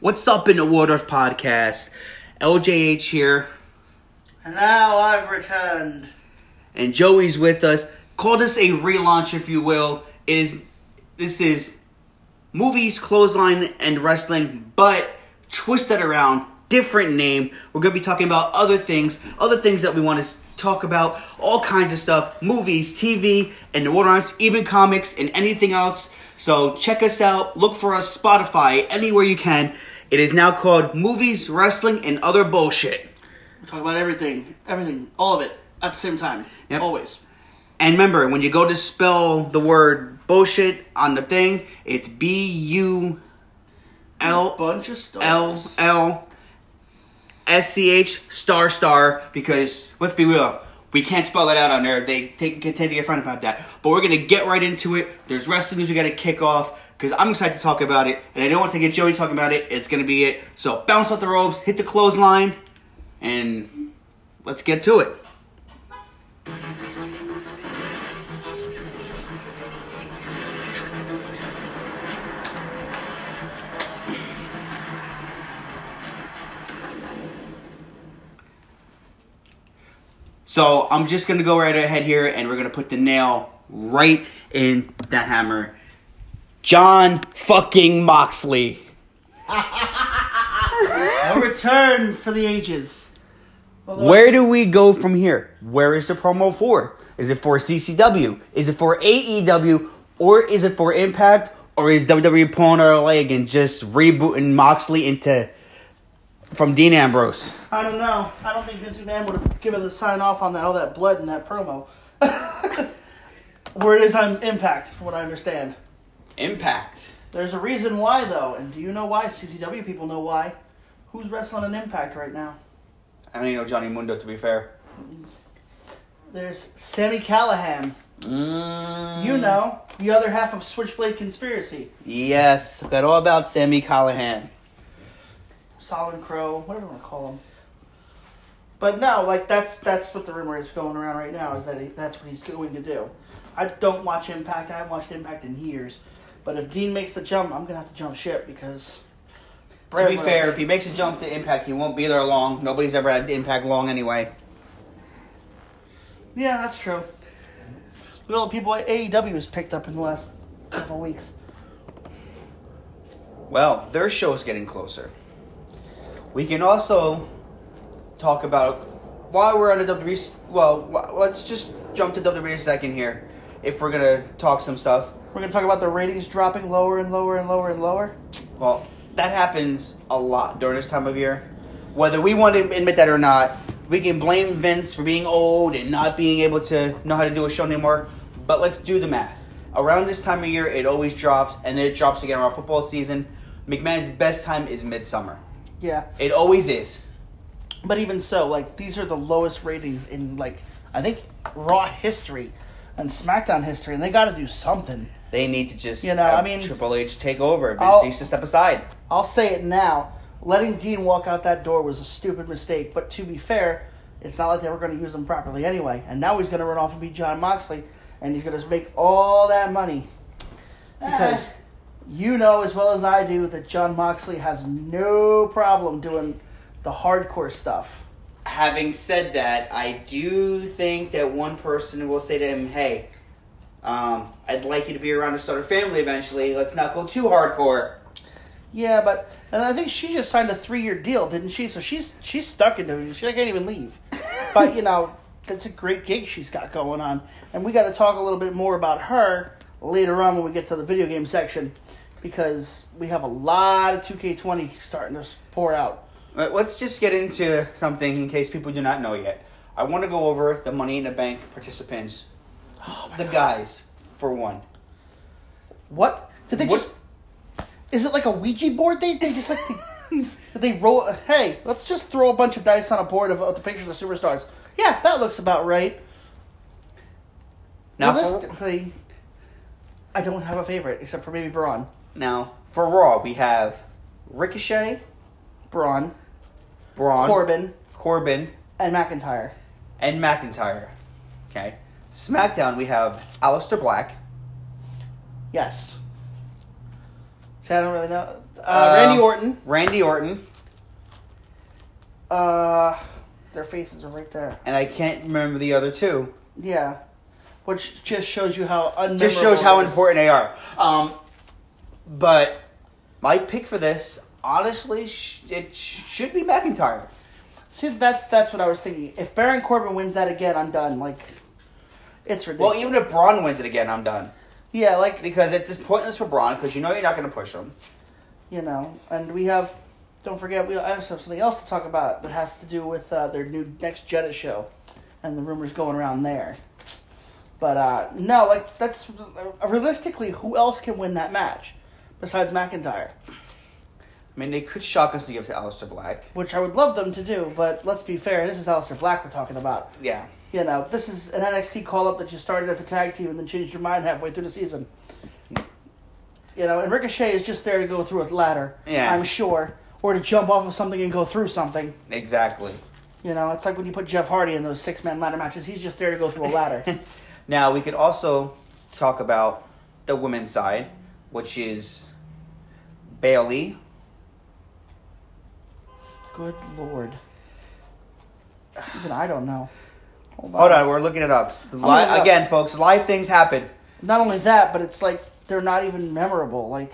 What's up in the Waters podcast? LJH here, And now I've returned. and Joey's with us. Call this a relaunch, if you will. It is this is movies, clothesline, and wrestling, but twisted around, different name. We're gonna be talking about other things, other things that we want to talk about, all kinds of stuff, movies, TV, and the water even comics, and anything else. So check us out. Look for us Spotify anywhere you can. It is now called Movies, Wrestling, and Other Bullshit. We talk about everything, everything, all of it at the same time. Yep. Always. And remember, when you go to spell the word bullshit on the thing, it's B U L Bunch of stars. L L S C H star star because let's be real, we can't spell that out on there. They take, tend to get front about that. But we're gonna get right into it. There's wrestling news we gotta kick off because I'm excited to talk about it, and I don't want to get Joey talking about it. It's gonna be it. So bounce off the ropes, hit the clothesline, and let's get to it. So I'm just gonna go right ahead here, and we're gonna put the nail right in that hammer. Jon fucking Moxley. A return for the ages. Although- Where do we go from here? Where is the promo for? Is it for CCW? Is it for AEW? Or is it for Impact? Or is WWE pulling our leg and just rebooting Moxley into from Dean Ambrose? I don't know. I don't think Vince McMahon would have given the sign off on that, all that blood in that promo. Where it is on Impact, from what I understand. Impact. There's a reason why, though. And do you know why? CCW people know why. Who's wrestling on Impact right now? I don't even know Johnny Mundo to be fair. There's Sami Callihan. Mm, You know, the other half of Switchblade Conspiracy. Yes, got all about Sami Callihan. Solid Crow, whatever you want to call him. But no, like that's that's what the rumor is going around right now is that he, that's what he's going to do. I don't watch Impact. I haven't watched Impact in years. But if Dean makes the jump, I'm gonna have to jump ship because. To be fair, if he makes a jump to Impact, he won't be there long. Nobody's ever had Impact long anyway. yeah, that's true. Little people at AEW has picked up in the last couple weeks. Well, their show's getting closer. We can also talk about while we're on the WWE. Well, let's just jump to WWE a second here, if we're gonna talk some stuff. We're gonna talk about the ratings dropping lower and lower and lower and lower. Well, that happens a lot during this time of year. Whether we want to admit that or not, we can blame Vince for being old and not being able to know how to do a show anymore. But let's do the math. Around this time of year, it always drops, and then it drops again around football season. McMahon's best time is midsummer. Yeah. It always is. But even so, like these are the lowest ratings in like I think Raw history and SmackDown history, and they got to do something. They need to just You know, have I mean- Triple H take over. Vince I'll- needs to step aside. I'll say it now: letting Dean walk out that door was a stupid mistake. But to be fair, it's not like they were going to use him properly anyway. And now he's going to run off and beat Jon Moxley, and he's going to make all that money because ah. You know as well as I do that Jon Moxley has no problem doing the hardcore stuff. Having said that, I do think that one person will say to him, "Hey, um, I'd like you to be around to start a family eventually. Let's not go too hardcore." Yeah, but and I think she just signed a three year deal, didn't she? So she's she's stuck in WWE. She can't even leave. but you know, that's a great gig she's got going on, and we got to talk a little bit more about her later on when we get to the video game section, because we have a lot of 2K20 starting to pour out. But Let's just get into something in case people do not know yet. I want to go over the Money in the Bank participants, oh the guys for one. What did they What- just? Is it like a Ouija board? They they just like they, did they roll? Hey, let's just throw a bunch of dice on a board of, of the pictures of superstars. Yeah, that looks about right. Now, for, Realistically, I don't have a favorite except for maybe Braun. Now for Raw, we have Ricochet, Braun, Braun, Corbin, Corbin, and McIntyre. and McIntyre. Okay. SmackDown, we have Aleister Black. Yes. See, I don't really know. Uh, Randy Um, Orton. Randy Orton, Uh, their faces are right there. and I can't remember the other two. Yeah, which just shows you how unmemorable. Just shows how important they are. Um, but my pick for this, honestly, sh- it sh- should be McIntyre. See, that's that's what I was thinking. If Baron Corbin wins that again, I'm done. Like, it's ridiculous. Well, even if Braun wins it again, I'm done. yeah, like Because it's just pointless for Braun because you know you're not going to push him. you know, and we have. Don't forget, we have something else to talk about that has to do with uh, their new next Jetta show, and the rumors going around there. But uh, no, like that's uh, realistically, who else can win that match besides McIntyre? I mean, they could shock us to give to Aleister Black. Which I would love them to do, but let's be fair. This is Aleister Black we're talking about. Yeah. You know, this is an NXT call up that you started as a tag team and then changed your mind halfway through the season. You know, and Ricochet is just there to go through a ladder. Yeah. I'm sure. Or to jump off of something and go through something. Exactly. You know, it's like when you put Jeff Hardy in those six man ladder matches, he's just there to go through a ladder. Now we could also talk about the women's side, which is Bayley. Good lord. Even I don't know. Hold on. Hold on, we're looking it up. Li- it up. again, folks, live things happen. Not only that, but it's like they're not even memorable. Like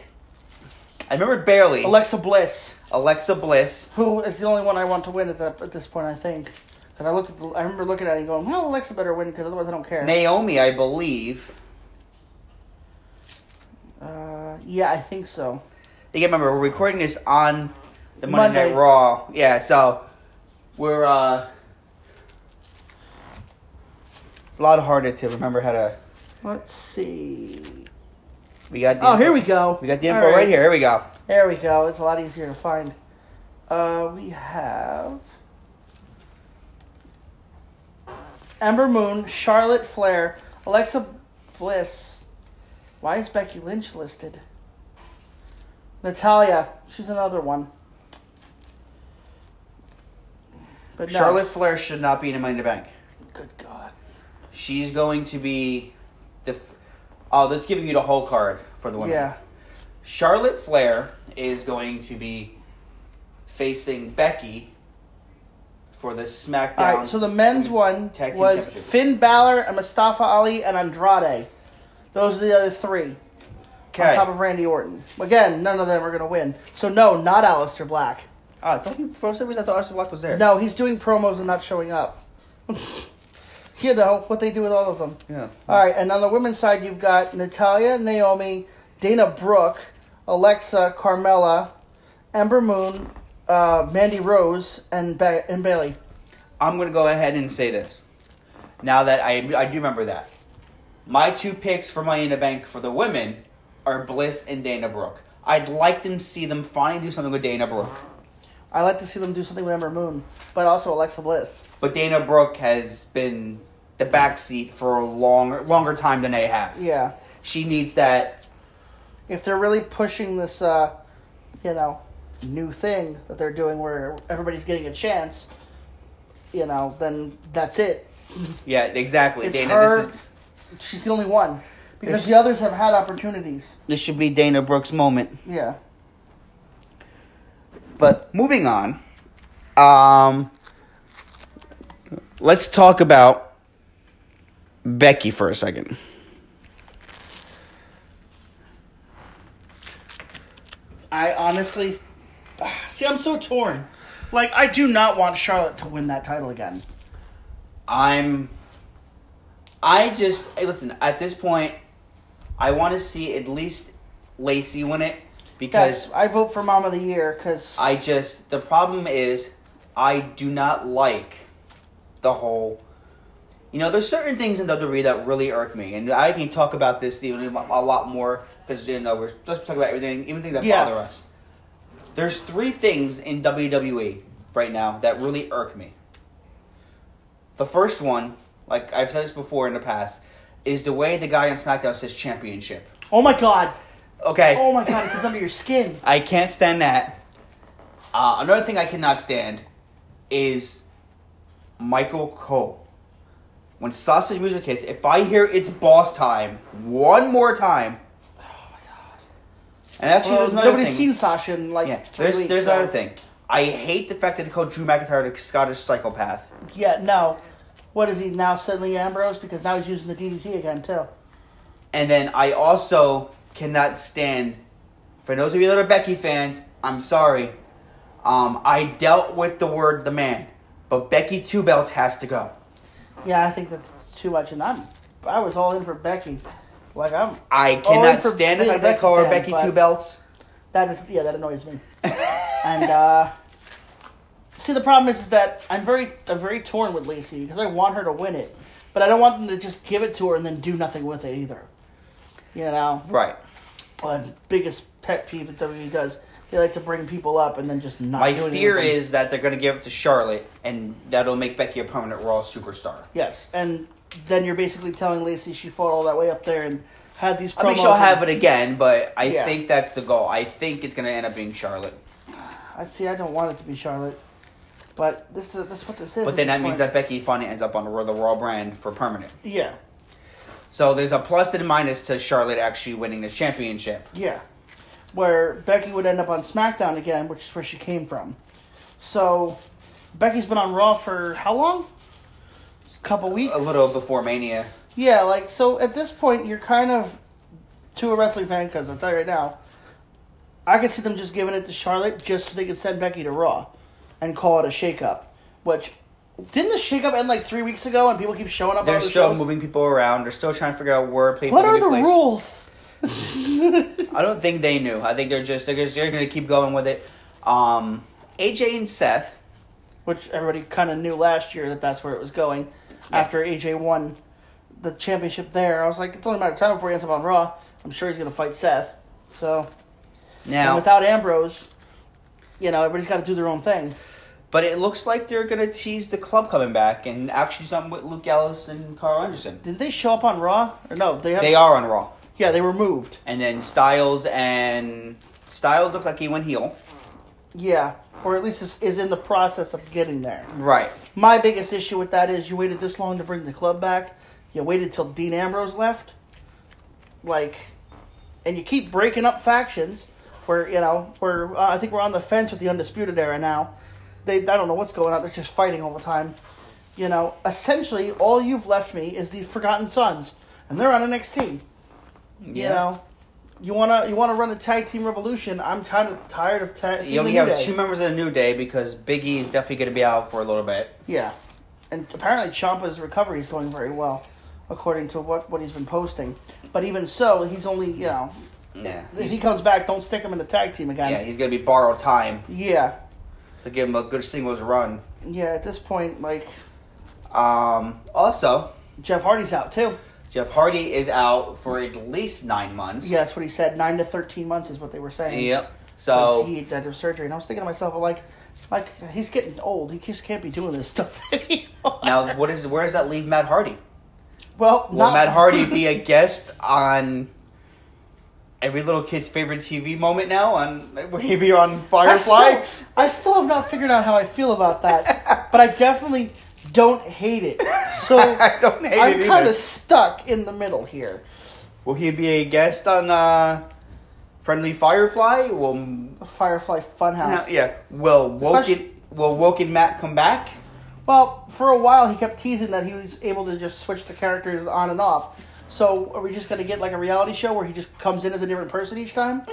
I remember barely. Alexa Bliss. Alexa Bliss. Who is the only one I want to win at, that, at this point? I think because I looked at the, I remember looking at it and going, "Well, Alexa better win because otherwise I don't care." Naomi, I believe. Uh, yeah, I think so. Again, remember we're recording this on the Monday, Monday. Night Raw. Yeah, so we're uh, it's a lot harder to remember how to. Let's see. We got. The Oh, info- here we go. We got the info right. here. Here we go. There we go. It's a lot easier to find. Uh, we have Ember Moon, Charlotte Flair, Alexa Bliss. Why is Becky Lynch listed? Natalya. She's another one. But no. Charlotte Flair should not be in a Money in the Bank. Good God. She's going to be the. f- Oh, that's giving you the whole card for the women. Yeah. Charlotte Flair is going to be facing Becky for the SmackDown. All right, so the men's one was Finn Balor and Mustafa Ali and Andrade. Those are the other three. On top of Randy Orton. Again, none of them are going to win. So, no, not Aleister Black. Oh, I thought you, for some reason I thought Aleister Black was there. No, he's doing promos and not showing up. you know, what they do with all of them. Yeah. All right, and on the women's side, you've got Natalya, Naomi, Dana Brooke, Alexa, Carmella, Ember Moon, uh, Mandy Rose, and, ba- and Bayley. I'm going to go ahead and say this. Now that I, I do remember that. My two picks for Money in the Bank for the women are Bliss and Dana Brooke. I'd like them to see them finally do something with Dana Brooke. I like to see them do something with Ember Moon, but also Alexa Bliss. But Dana Brooke has been the backseat for a longer longer time than they have. Yeah. She needs that. if they're really pushing this, uh, you know, new thing that they're doing where everybody's getting a chance, you know, then that's it. Yeah, exactly. It's Dana, her. this is She's the only one because the others have had opportunities. this should be Dana Brooks' moment. Yeah. But moving on, um, let's talk about Becky for a second. I honestly see. I'm so torn. Like I do not want Charlotte to win that title again. I'm. I just hey, listen. At this point, I want to see at least Lacey win it because Yes, I vote for Mom of the Year because I just the problem is I do not like the whole. You know, there's certain things in WWE that really irk me, and I can talk about this even a lot more because you know we're just talking about everything, even things that Yeah. bother us. There's three things in WWE right now that really irk me. The first one, like I've said this before in the past, is the way the guy on SmackDown says championship. oh my god, Okay. oh my god, it gets under your skin. I can't stand that. Uh, another thing I cannot stand is Michael Cole. When Sasha's music hits, if I hear it's boss time one more time, oh my god! And actually, Well, there's another nobody's thing. seen Sasha in like yeah, three there's weeks. there's so- another thing. I hate the fact that they called Drew McIntyre the Scottish psychopath. Yeah, no. What is he now? Suddenly Ambrose because now he's using the DDT again too. And then I also cannot stand. For those of you that are Becky fans, I'm sorry. Um, I dealt with the word the man, but Becky Two Belts has to go. Yeah, I think that's too much, and I'm I was all in for Becky. Like I'm I cannot stand it. being a fact they Becky call her Becky Two Belts. that yeah that annoys me. and uh, see the problem is, is that I'm very I'm very torn with Lacey because I want her to win it, but I don't want them to just give it to her and then do nothing with it either. You know, Right. one biggest pet peeve that WWE does. They like to bring people up and then just not. My do anything fear is that they're going to give it to Charlotte, and that'll make Becky a permanent Raw superstar. yes, and then you're basically telling Lacey she fought all that way up there and had these. I mean, she'll and- have it again, but I Yeah. think that's the goal. I think it's going to end up being Charlotte. I see. I don't want it to be Charlotte, but this is this is what this is. But then that means that Becky finally ends up on the Raw, the Raw brand for permanent. yeah, So there's a plus and a minus to Charlotte actually winning this championship. yeah, where Becky would end up on SmackDown again, which is where she came from. So Becky's been on Raw for how long? A couple weeks. A little before Mania. Yeah, like so. At this point, you're kind of to a wrestling fan because I'll tell you right now, I could see them just giving it to Charlotte just so they could send Becky to Raw and call it a shakeup. Which didn't the shakeup end like three weeks ago and people keep showing up? They're still shows? moving people around. They're still trying to figure out where people What are the placed. rules? I don't think they knew. I think they're just they're just they're going to keep going with it. Um, AJ and Seth. Which everybody kind of knew last year that that's where it was going. Yeah. After AJ won the championship there, I was like, it's only a matter of time before he ends up on Raw. I'm sure he's going to fight Seth. So and Now, without Ambrose, you know, everybody's got to do their own thing. But it looks like they're going to tease the club coming back and actually something with Luke Gallows and Karl Anderson. Did they show up on Raw? Or no, they have. They are on Raw. Yeah, they were moved. And then Styles and Styles looks like he went heel. Yeah, or at least is, is in the process of getting there. Right. My biggest issue with that is you waited this long to bring the club back. You waited till Dean Ambrose left. Like, and you keep breaking up factions. Where you know, where uh, I think we're on the fence with the undisputed era now. They, I don't know what's going on. They're just fighting all the time. You know, essentially, all you've left me is the Forgotten Sons, and they're on NXT. You know, you wanna you wanna run a tag team revolution. I'm kind of tired of tag. You only have two members of the New Day because Biggie is definitely going to be out for a little bit. Yeah, and apparently Ciampa's recovery is going very well, according to what what he's been posting. But even so, he's only you know, Yeah. if he comes back, don't stick him in the tag team again. Yeah, he's going to be borrowed time yeah, to give him a good singles run. yeah. At this point, like Um, also, Jeff Hardy's out too. Jeff Hardy is out for at least nine months. Yeah, that's what he said. Nine to thirteen months is what they were saying. Yep. So he had to surgery, and I was thinking to myself, like, like he's getting old. He just can't be doing this stuff anymore. now, what is where does that leave Matt Hardy? well, Will not- Matt Hardy be a guest on every little kid's favorite TV moment now? On will he be on I Firefly? still, I still have not figured out how I feel about that, but I definitely don't hate it. So I don't hate I'm kind of stuck in the middle here. Will he be a guest on uh, Friendly Firefly? Will Firefly Funhouse. yeah? Will Woken Will Woken Matt come back? Well, for a while he kept teasing that he was able to just switch the characters on and off. So are we just gonna get like a reality show where he just comes in as a different person each time?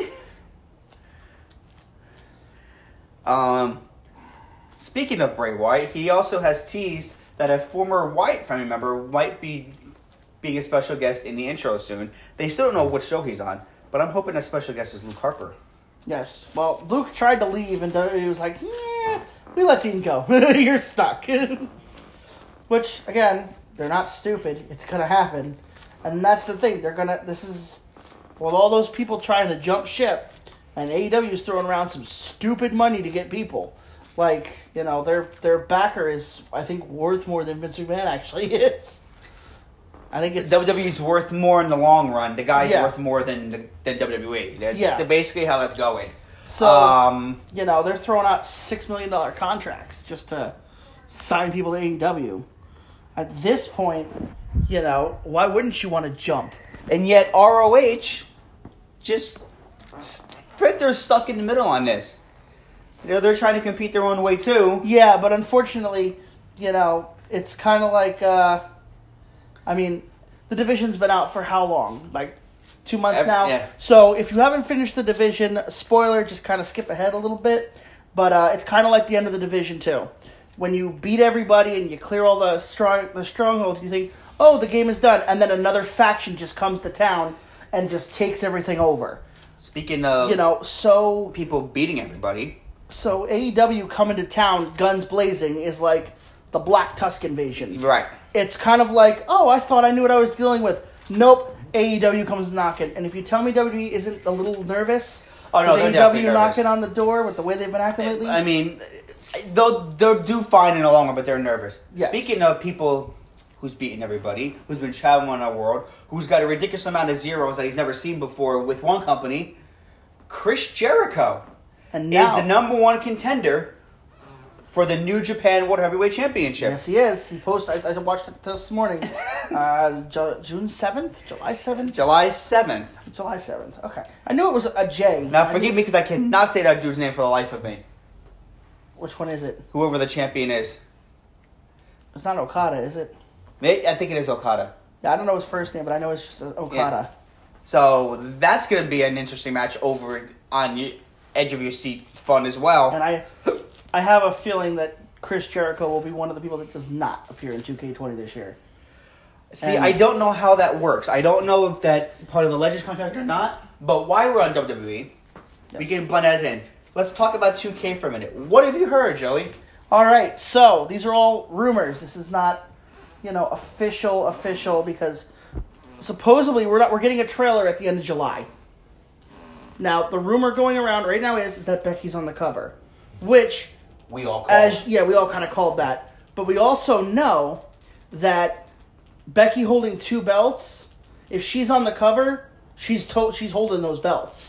Um, speaking of Bray Wyatt, he also has teased that a former Wyatt family member might be being a special guest in the intro soon. They still don't know what show he's on, but I'm hoping that special guest is Luke Harper. Yes. Well, Luke tried to leave and he was like, "Yeah, we let Dean go. You're stuck." Which again, they're not stupid. It's gonna happen, and that's the thing. They're gonna. This is with all those people trying to jump ship, and AEW is throwing around some stupid money to get people. Like you know, their their backer is I think worth more than Vince McMahon actually is. I think it's WWE's worth more in the long run. The guy's Yeah. worth more than the, than WWE. That's Yeah. basically how that's going. So um, you know they're throwing out six million dollar contracts just to sign people to AEW. At this point, you know why wouldn't you want to jump? and yet ROH just Victor's stuck in the middle on this. You know, they're trying to compete their own way too. Yeah, but unfortunately, you know, it's kind of like, uh, I mean, the division's been out for how long? Like two months Ev- now. yeah. So if you haven't finished the division, spoiler, just kind of skip ahead a little bit. But uh, it's kind of like the end of the division too. When you beat everybody and you clear all the strong the strongholds, you think, oh, the game is done, and then another faction just comes to town and just takes everything over. Speaking of You know, so people beating everybody, so AEW coming to town, guns blazing, is like the Black Tusk invasion. right? It's kind of like, oh, I thought I knew what I was dealing with. Nope, AEW comes knocking. And if you tell me WWE isn't a little nervous, Oh, no, they're AEW definitely nervous. knocking on the door with the way they've been acting lately. I mean, they'll they'll do fine in the long run, but they're nervous. Yes. Speaking of people who's beaten everybody, who's been traveling our world, who's got a ridiculous amount of zeros that he's never seen before with one company, Chris Jericho and now, is the number one contender for the New Japan World Heavyweight Championship. yes, he is. He posted. I, I watched it this morning. uh, Ju- June seventh, July seventh, July seventh. July seventh. Okay, I knew it was a J. Now, I forgive knew- me because I cannot say that dude's name for the life of me. Which one is it? Whoever the champion is, It's not Okada, is it? May- I think it is Okada. Yeah, I don't know his first name, but I know it's just uh, Okada. So that's going to be an interesting match over on the edge of your seat, fun as well. And I, I have a feeling that Chris Jericho will be one of the people that does not appear in 2K20 this year. See, And- I don't know how that works. I don't know if that's part of the Legends contract or not. But while we're on WWE, we can blend that in. Let's talk about 2K for a minute. What have you heard, Joey? All right, so these are all rumors. This is not, you know, official official because supposedly we're not we're getting a trailer at the end of July. Now, the rumor going around right now is, is that Becky's on the cover, which We all call as yeah, we all kind of called that. But we also know that Becky holding two belts, if she's on the cover, she's told she's holding those belts.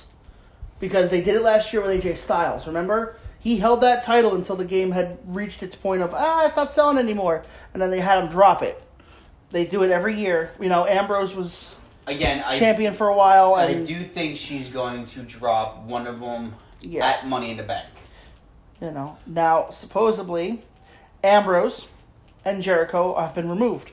Because they did it last year with AJ Styles, remember? He held that title until the game had reached its point of ah, it's not selling anymore, and then they had him drop it. They do it every year. You know, Ambrose was Again, I, champion for a while, I do think she's going to drop one of them Yeah. at Money in the Bank. you know now supposedly Ambrose and Jericho have been removed.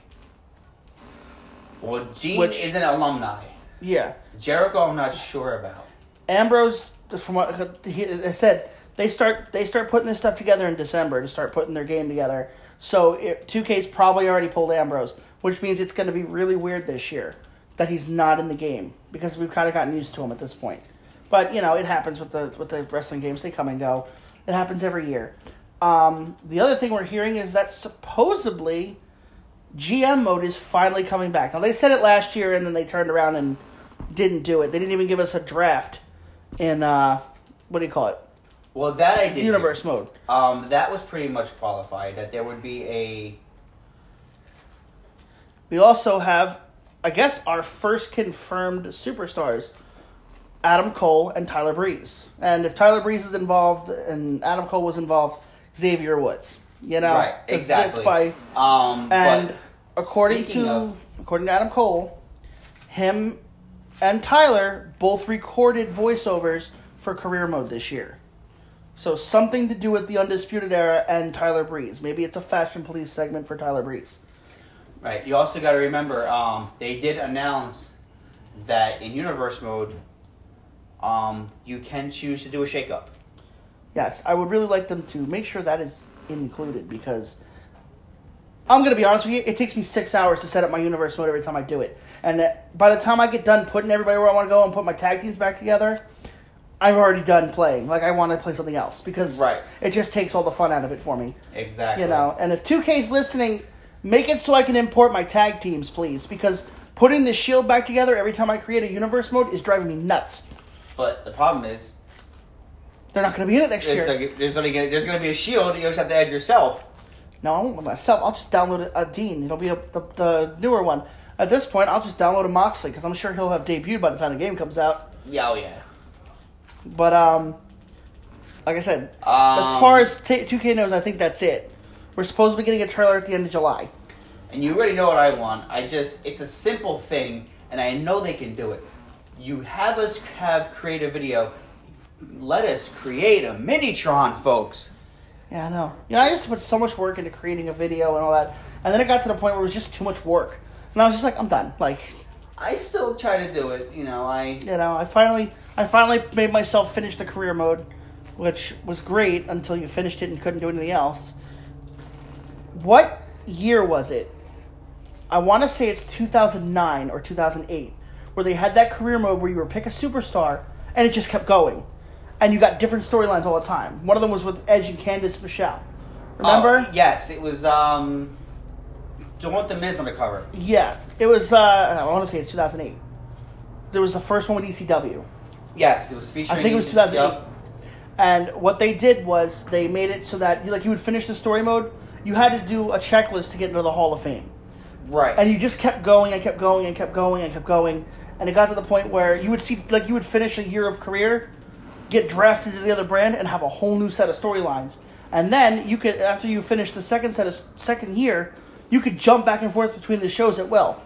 Well, Gene Which- is an alumni. Yeah, Jericho, I'm not sure about. Ambrose, from what he said, they start they start putting this stuff together in December to start putting their game together. So two K's probably already pulled Ambrose, which means it's going to be really weird this year that he's not in the game because we've kind of gotten used to him at this point. But you know, it happens with the with the wrestling games; they come and go. It happens every year. Um, the other thing we're hearing is that supposedly GM mode is finally coming back. Now they said it last year, and then they turned around and didn't do it. They didn't even give us a draft in uh, what do you call it? Well, that I did. Universe mode. Um, that was pretty much qualified. That there would be a We also have, I guess, our first confirmed superstars, Adam Cole and Tyler Breeze. And if Tyler Breeze is involved and Adam Cole was involved, Xavier Woods. You know, right. Exactly. That's by um, and according to of- according to Adam Cole, him and Tyler both recorded voiceovers for career mode this year. So something to do with the Undisputed Era and Tyler Breeze. Maybe it's a Fashion Police segment for Tyler Breeze. Right. You also got to remember, um, they did announce that in universe mode, um, you can choose to do a shakeup. Yes, I would really like them to make sure that is included because I'm gonna be honest with you, it takes me six hours to set up my universe mode every time I do it, and that, by the time I get done putting everybody where I want to go and put my tag teams back together, I'm already done playing. Like I want to play something else because Right. it just takes all the fun out of it for me. Exactly. You know, and if 2K's listening, make it so I can import my tag teams, please, because putting the shield back together every time I create a universe mode is driving me nuts. But the problem is, They're not going to be in it next there's, year. like, there's only gonna, there's going to be a shield. You just have to add yourself. No, I won't myself. I'll just download a, a Dean. It'll be a, the, the newer one. At this point, I'll just download a Moxley because I'm sure he'll have debuted by the time the game comes out. Yeah. Oh yeah. But um, like I said, Um, as far as t- 2K knows, I think that's it. We're supposed to be getting a trailer at the end of July. And you already know what I want. I just, it's a simple thing, and I know they can do it. You have us have create a video. let us create a Minitron, folks. Yeah, I know. Yeah, I used to put so much work into creating a video and all that, and then it got to the point where it was just too much work, and I was just like, I'm done. Like, I still try to do it. You know, I you know, I finally, I finally made myself finish the career mode, which was great until you finished it and couldn't do anything else. What year was it? I want to say it's 2009 or 2008, where they had that career mode where you would pick a superstar and it just kept going, and you got different storylines all the time. One of them was with Edge and Candice Michelle. Remember? Oh, yes, it was. Um, one with the Miz on the cover. Yeah, it was. Uh, I want to say it's 2008. There was the first one with ECW. Yes, it was featuring. I think it was EC 2008. Yep. And what they did was they made it so that like you would finish the story mode, you had to do a checklist to get into the Hall of Fame, Right. and you just kept going and kept going and kept going and kept going, and it got to the point where you would see like you would finish a year of career, get drafted to the other brand, and have a whole new set of storylines, and then you could after you finish the second set of second year, you could jump back and forth between the shows at will.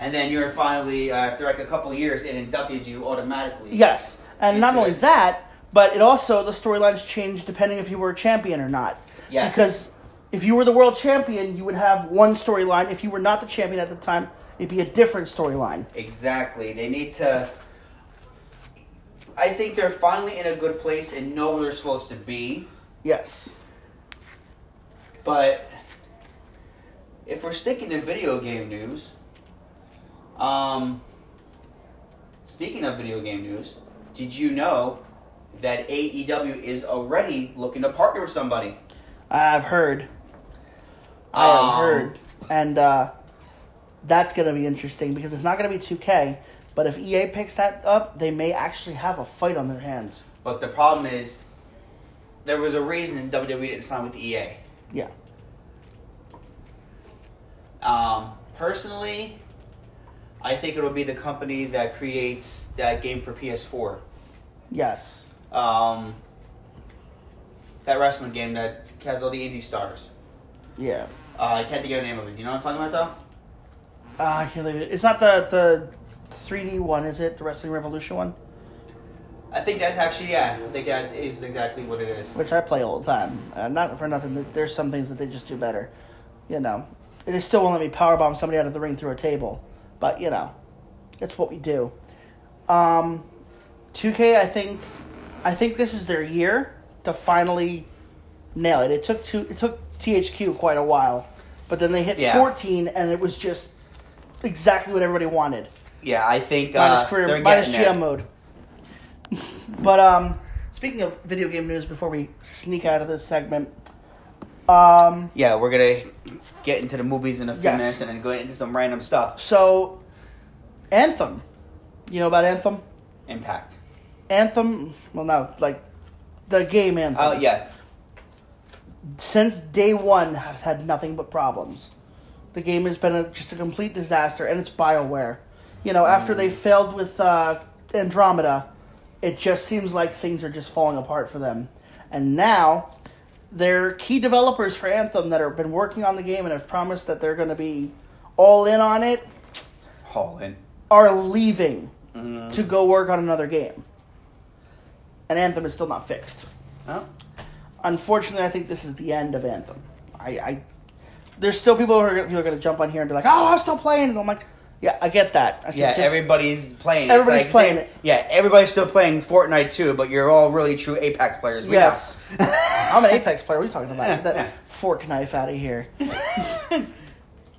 and then you're finally, uh, after like a couple of years, it inducted you automatically. Yes, and not only it. that, but it also the storylines changed depending if you were a champion or not. Yes. Because if you were the world champion, you would have one storyline. If you were not the champion at the time, it'd be a different storyline. Exactly. They need to. I think they're finally in a good place and know where they're supposed to be. Yes. But if we're sticking to video game news, um, speaking of video game news, did you know that AEW is already looking to partner with somebody? I've heard. I have Um, heard, and uh, that's going to be interesting because it's not going to be 2K. But if EA picks that up, they may actually have a fight on their hands. But the problem is, there was a reason WWE didn't sign with EA. Yeah. Um, personally, I think it'll be the company that creates that game for PS4. Yes. Um, that wrestling game that has all the indie stars. Yeah. Uh, I can't think of the name of it. You know what I'm talking about, though? Uh, I can't believe it. It's not the the 3D one, is it? The Wrestling Revolution one. I think that's actually, yeah, I think that is exactly what it is. which I play all the time. Uh, not for nothing. There's some things that they just do better. You know, they still won't let me powerbomb somebody out of the ring through a table, but you know, it's what we do. Um, 2K, I think, I think this is their year to finally nail it. It took two, it took THQ quite a while, but then they hit Yeah. 14, and it was just exactly what everybody wanted. Yeah, I think minus uh, career, minus GM there. mode. but um, speaking of video game news, before we sneak out of this segment, um, Yeah, we're gonna get into the movies in a few Yes. minutes and then go into some random stuff. so Anthem, you know about Anthem? Impact. Anthem, well, no, like the game Anthem. Oh yes. Since day one, has had nothing but problems. The game has been a, just a complete disaster, and it's Bioware. You know, after they failed with uh, Andromeda, it just seems like things are just falling apart for them. And now, their key developers for Anthem that have been working on the game and have promised that they're going to be all in on it Haul in. are leaving Mm. to go work on another game. And Anthem is still not fixed. Oh. Unfortunately, I think this is the end of Anthem. I, I there's still people who are, who are going to jump on here and be like, "Oh, I'm still playing," and I'm like, "Yeah, I get that." I Yeah, just- everybody's playing. Everybody's like playing it. Yeah, everybody's still playing Fortnite too, but you're all really true Apex players. We Yes. I'm an Apex player. What are you talking about? Get that fork knife out of here.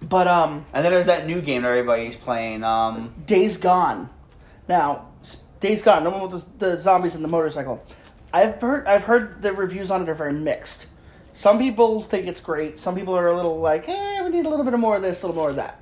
but um, And then there's that new game that everybody's playing. Um, Days Gone. Now, Days Gone, the one with the, the zombies and the motorcycle. I've heard I've heard the reviews on it are very mixed. Some people think it's great. Some people are a little like, eh, we need a little bit more of this, a little more of that.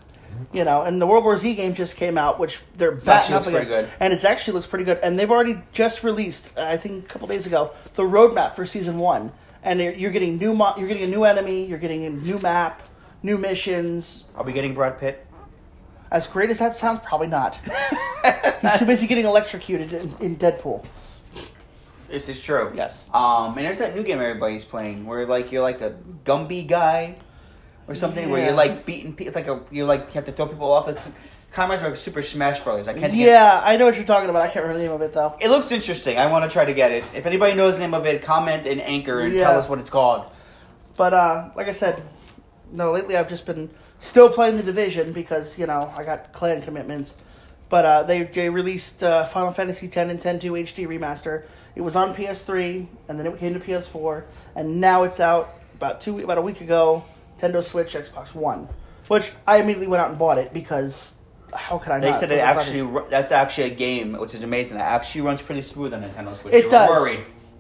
You know, and the World War Z game just came out, which they're batting up looks against, good. and it actually looks pretty good. And they've already just released, I think, a couple days ago, the roadmap for season one. And you're you're getting new, mo- you're getting a new enemy, you're getting a new map, new missions. are we getting Brad Pitt? As great as that sounds, probably not. He's too busy getting electrocuted in, in Deadpool. This is true. Yes. Um, and there's that new game everybody's playing where like you're like the Gumby guy or something where you're like beating. pe- It's like a you like you have to throw people off. It's kind of me Super Smash Brothers. I can't. Yeah, I know what you're talking about. I can't remember the name of it though. It looks interesting. I want to try to get it. If anybody knows the name of it, comment and anchor and Yeah. tell us what it's called. But uh, like I said, no, lately I've just been still playing the division because you know I got clan commitments. But uh, they they released uh, Final Fantasy X and X 2 HD remaster. It was on PS3 and then it came to PS4 and now it's out about two about a week ago. Nintendo Switch, Xbox One, which I immediately went out and bought it because how could I not? They not? said it are actually ru- that's actually a game, which is amazing. It actually runs pretty smooth on Nintendo Switch. It were does. Worried.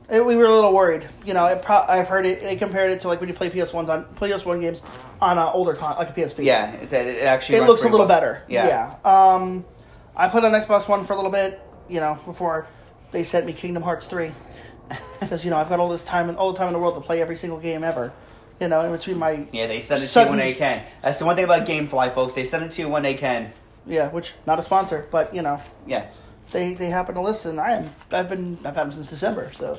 It, we were a little worried. You know, it pro- I've heard it. They compared it to like when you play PS ones on PS One games on uh, older con like a PSP. Yeah, it said it actually. it runs looks a pretty little well. better. Yeah. Yeah. Um, I played on Xbox One for a little bit. You know, before they sent me Kingdom Hearts three, because you know I've got all this time and all the time in the world to play every single game ever. You know, in between my Yeah, they send it to you Sudden- when they can. That's the one thing about GameFly, folks. They send it to you when they can. yeah, which not a sponsor, but you know Yeah. they they happen to listen. I am I've been I've had them since December, so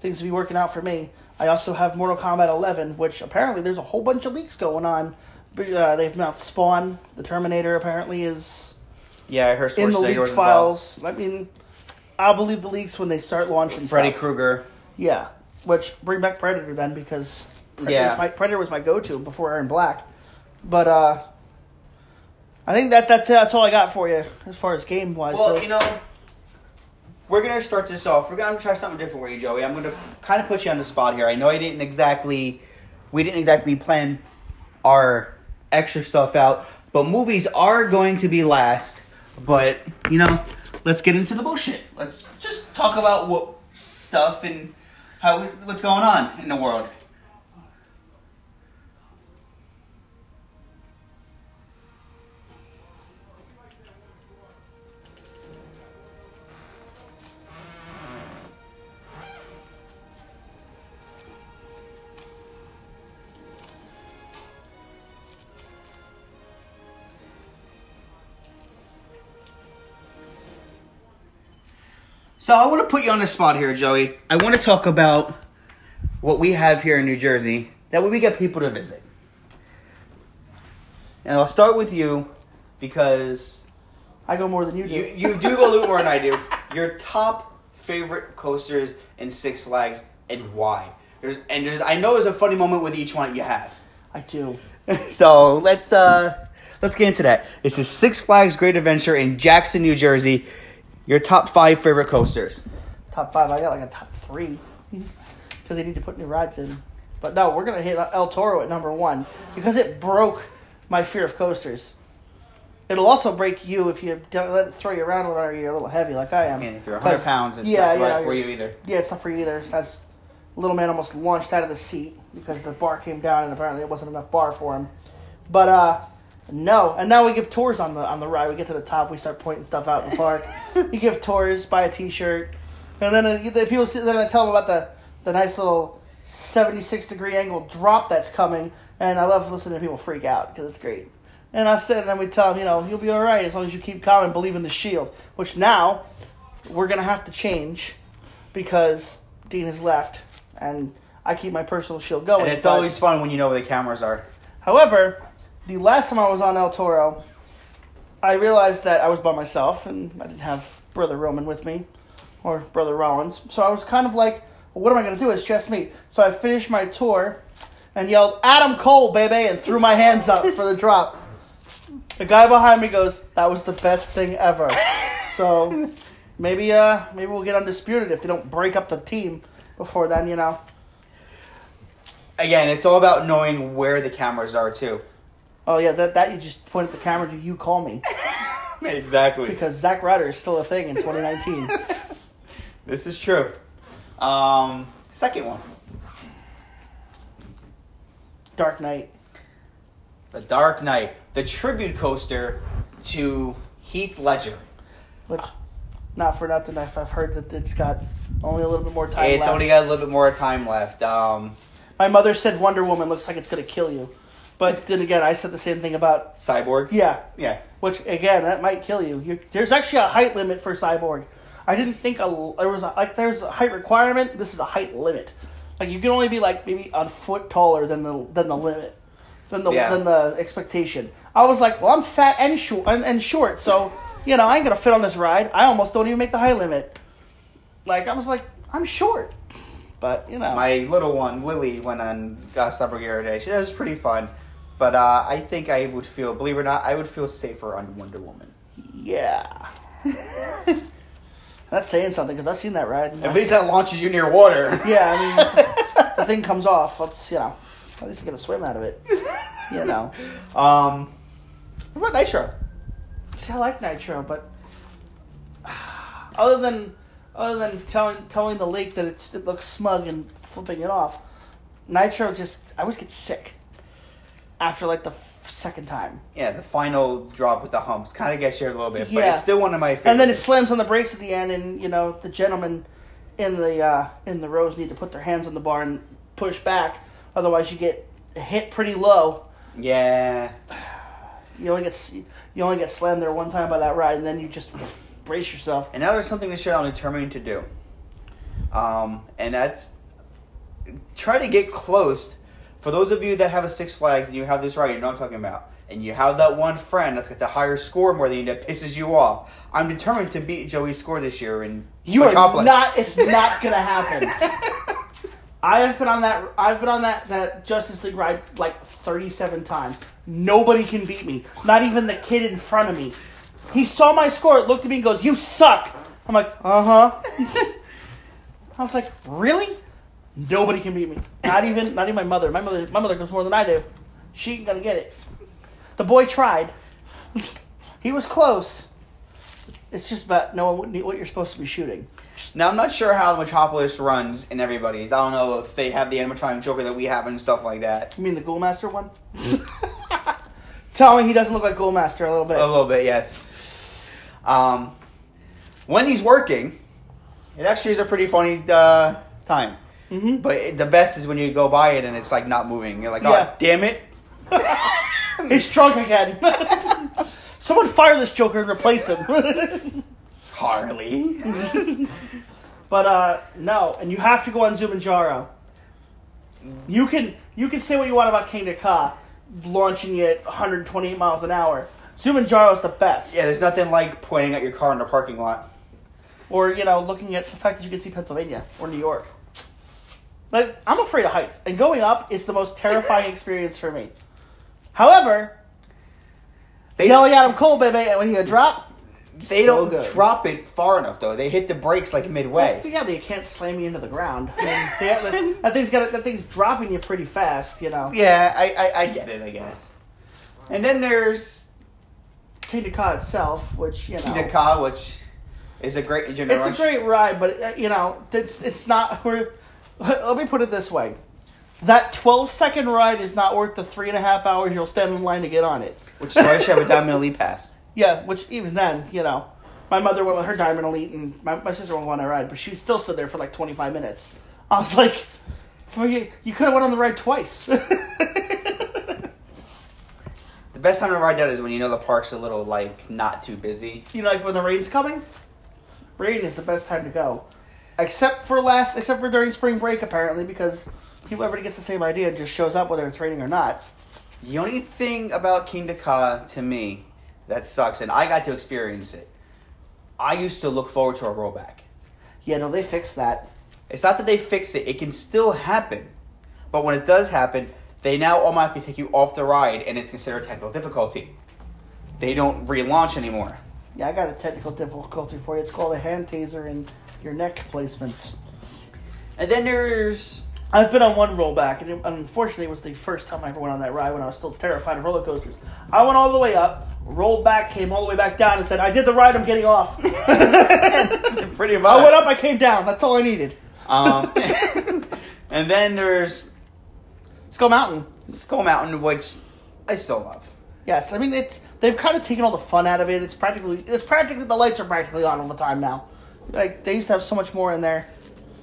things will be working out for me. I also have Mortal Kombat 11, which apparently there's a whole bunch of leaks going on. Uh, they've now Spawn, the Terminator, apparently is Yeah, I heard in the leaked was involved. files. I mean, I'll believe the leaks when they start launching. Freddy. Krueger. Yeah, which bring back Predator then because Predator, Yeah. was, my, Predator was my go-to before Erron Black. But uh, I think that that's that's all I got for you as far as game wise Well, goes. you know, we're gonna start this off. We're gonna try something different for you, Joey. I'm gonna kind of put you on the spot here. I know I didn't exactly, we didn't exactly plan our extra stuff out, but movies are going to be last. But you know, let's get into the bullshit. Let's just talk about what stuff and how what's going on in the world. So I want to put you on the spot here, Joey. I want to talk about what we have here in New Jersey. That way we get people to visit. And I'll start with you because I go more than you do. you, you do go a little more than I do. Your top favorite coasters in Six Flags and why? There's, and there's I know there's a funny moment with each one you have. I do. so let's uh let's get into that. This is Six Flags Great Adventure in Jackson, New Jersey. Your top five favorite coasters. Top five. I got like a top three because they need to put new rides in. But no, we're gonna hit El Toro at number one because it broke my fear of coasters. It'll also break you if you don't let it throw you around when you're a little heavy like I am. And if you're 100 'Cause- pounds, it's yeah, not yeah, right for you either. Yeah, it's not for you either. That's little man almost launched out of the seat because the bar came down and apparently it wasn't enough bar for him. But uh no, and now we give tours on the on the ride. We get to the top, we start pointing stuff out in the park. you give tours, buy a T-shirt, and then uh, the people see. Then I tell them about the the nice little seventy six degree angle drop that's coming, and I love listening to people freak out because it's great. And I said, and then we tell them, you know, you'll be all right as long as you keep calm and believe in the shield. Which now we're gonna have to change because Dean has left, and I keep my personal shield going. And it's always fun when you know where the cameras are. However, the last time I was on El Toro, I realized that I was by myself and I didn't have Brother Roman with me or Brother Rollins. So I was kind of like, well, what am I going to do? It's just me. So I finished my tour and yelled, Adam Cole, baby, and threw my hands up for the drop. The guy behind me goes, that was the best thing ever. So maybe uh maybe we'll get undisputed if they don't break up the team before then, you know. Again, it's all about knowing where the cameras are too. Oh yeah, that that you just point at the camera to you call me. exactly. because Zack Ryder is still a thing in 2019. This is true. Um, second one, Dark Knight. The Dark Knight, the tribute coaster to Heath Ledger. Which, not for nothing, I've, I've heard that it's got only a little bit more time It's left. only got a little bit more time left. Um, My mother said Wonder Woman looks like it's gonna kill you, but then again, I said the same thing about Cyborg. yeah, Yeah. which again that might kill you. you there's actually a height limit for Cyborg. I didn't think a, there was a, like there's a height requirement. This is a height limit. Like you can only be like maybe a foot taller than the than the limit, than the Yeah. than the expectation. I was like, well, I'm fat and short, and, and short, so you know I ain't gonna fit on this ride. I almost don't even make the height limit. Like I was like, I'm short, but you know, My little one, Lily, went on uh, Stubborn Day. She- was pretty fun. But uh, I think I would feel, believe it or not, I would feel safer on Wonder Woman. yeah. That's saying something because I've seen that ride. At least that launches you near water. Yeah, I mean, the thing comes off. Let's you know, at least I get a swim out of it. You know. Um, What about Nitro? See, I like Nitro, but other than other than telling telling the lake that it's, it looks smug and flipping it off, Nitro just I always get sick after like the f- second time, yeah, the final drop with the humps kind of gets you a little bit, but it's still one of my favorites. and then it slams on the brakes at the end, and you know the gentlemen in the uh, in the rows need to put their hands on the bar and push back, otherwise you get hit pretty low. Yeah. You only get you only get slammed there one time by that ride, and then you just brace yourself. And now there's something to share I'm determined to do. Um, and that's try to get close. For those of you that have a Six Flags and you have this right, you know what I'm talking about. And you have that one friend that's got the higher score more than you that pisses you off. I'm determined to beat Joey's score this year and You are Metropolis. not. It's not gonna happen. I have been on that. I've been on that that Justice League ride like thirty-seven times. Nobody can beat me. Not even the kid in front of me. He saw my score, looked at me, and goes, "You suck." I'm like, "Uh huh." I was like, "Really?" Nobody can beat me. Not even not even my mother. My mother my mother goes more than I do. She ain't gonna get it. The boy tried. he was close. It's just about knowing what, what you're supposed to be shooting. Now I'm not sure how the Metropolis runs in everybody's. I don't know if they have the animatronic Joker that we have and stuff like that. You mean the Ghoulmaster one? Tell me he doesn't look like Ghoulmaster a little bit. A little bit, yes. Um, when he's working, it actually is a pretty funny uh, time. hmm But it, the best is when you go by it and it's like not moving. You're like, oh, Yeah. damn it. He's drunk again. Someone fire this Joker and replace him. Harley. but uh, no, and you have to go on Zumanjaro. You can you can say what you want about Kingda Ka launching it 128 miles an hour. Zumanjaro is the best. yeah, there's nothing like pointing at your car in the parking lot. Or you know, looking at the fact that you can see Pennsylvania or New York. Like I'm afraid of heights, and going up is the most terrifying experience for me. However, They, yelling at him, "Cole, baby!" and when you drop, they so don't good. drop it far enough, though. They hit the brakes like midway. Well, yeah, they can't slam you into the ground. I mean, they- that thing's got that thing's dropping you pretty fast, you know. Yeah, I, I, I get it, I guess. And then there's Kingda Ka itself, which you know, Kingda Ka, which is a great it's a great ride, but uh, you know, it's it's not. We're, let me put it this way: that 12 second ride is not worth the three and a half hours you'll stand in line to get on it. Which is why I should have a Diamond Elite Pass. Yeah, which even then, you know, my mother went with her Diamond Elite, and my, my sister went on a ride, but she still stood there for like 25 minutes. I was like, for you, you could have went on the ride twice. Best time to ride that is when you know the park's a little like not too busy. you know, like when the rain's coming. Rain is the best time to go, except for last, except for during spring break apparently, because people everybody gets the same idea, and just shows up whether it's raining or not. The only thing about Kingda Ka to me that sucks, and I got to experience it. I used to look forward to a rollback. Yeah, no, they fixed that. It's not that they fixed it; it can still happen. But when it does happen, they now automatically take you off the ride, and it's considered technical difficulty. They don't relaunch anymore. Yeah, I got a technical difficulty for you. It's called a hand taser and your neck placements. And then there's I've been on one rollback, and it, unfortunately, it was the first time I ever went on that ride when I was still terrified of roller coasters. I went all the way up, rolled back, came all the way back down, and said, "I did the ride. I'm getting off." I pretty much. I went up, I came down. That's all I needed. Um, and then there's Skull Mountain. Skull Mountain, which I still love. Yes, I mean it's they've kind of taken all the fun out of it. It's practically it's practically the lights are practically on all the time now. Like they used to have so much more in there.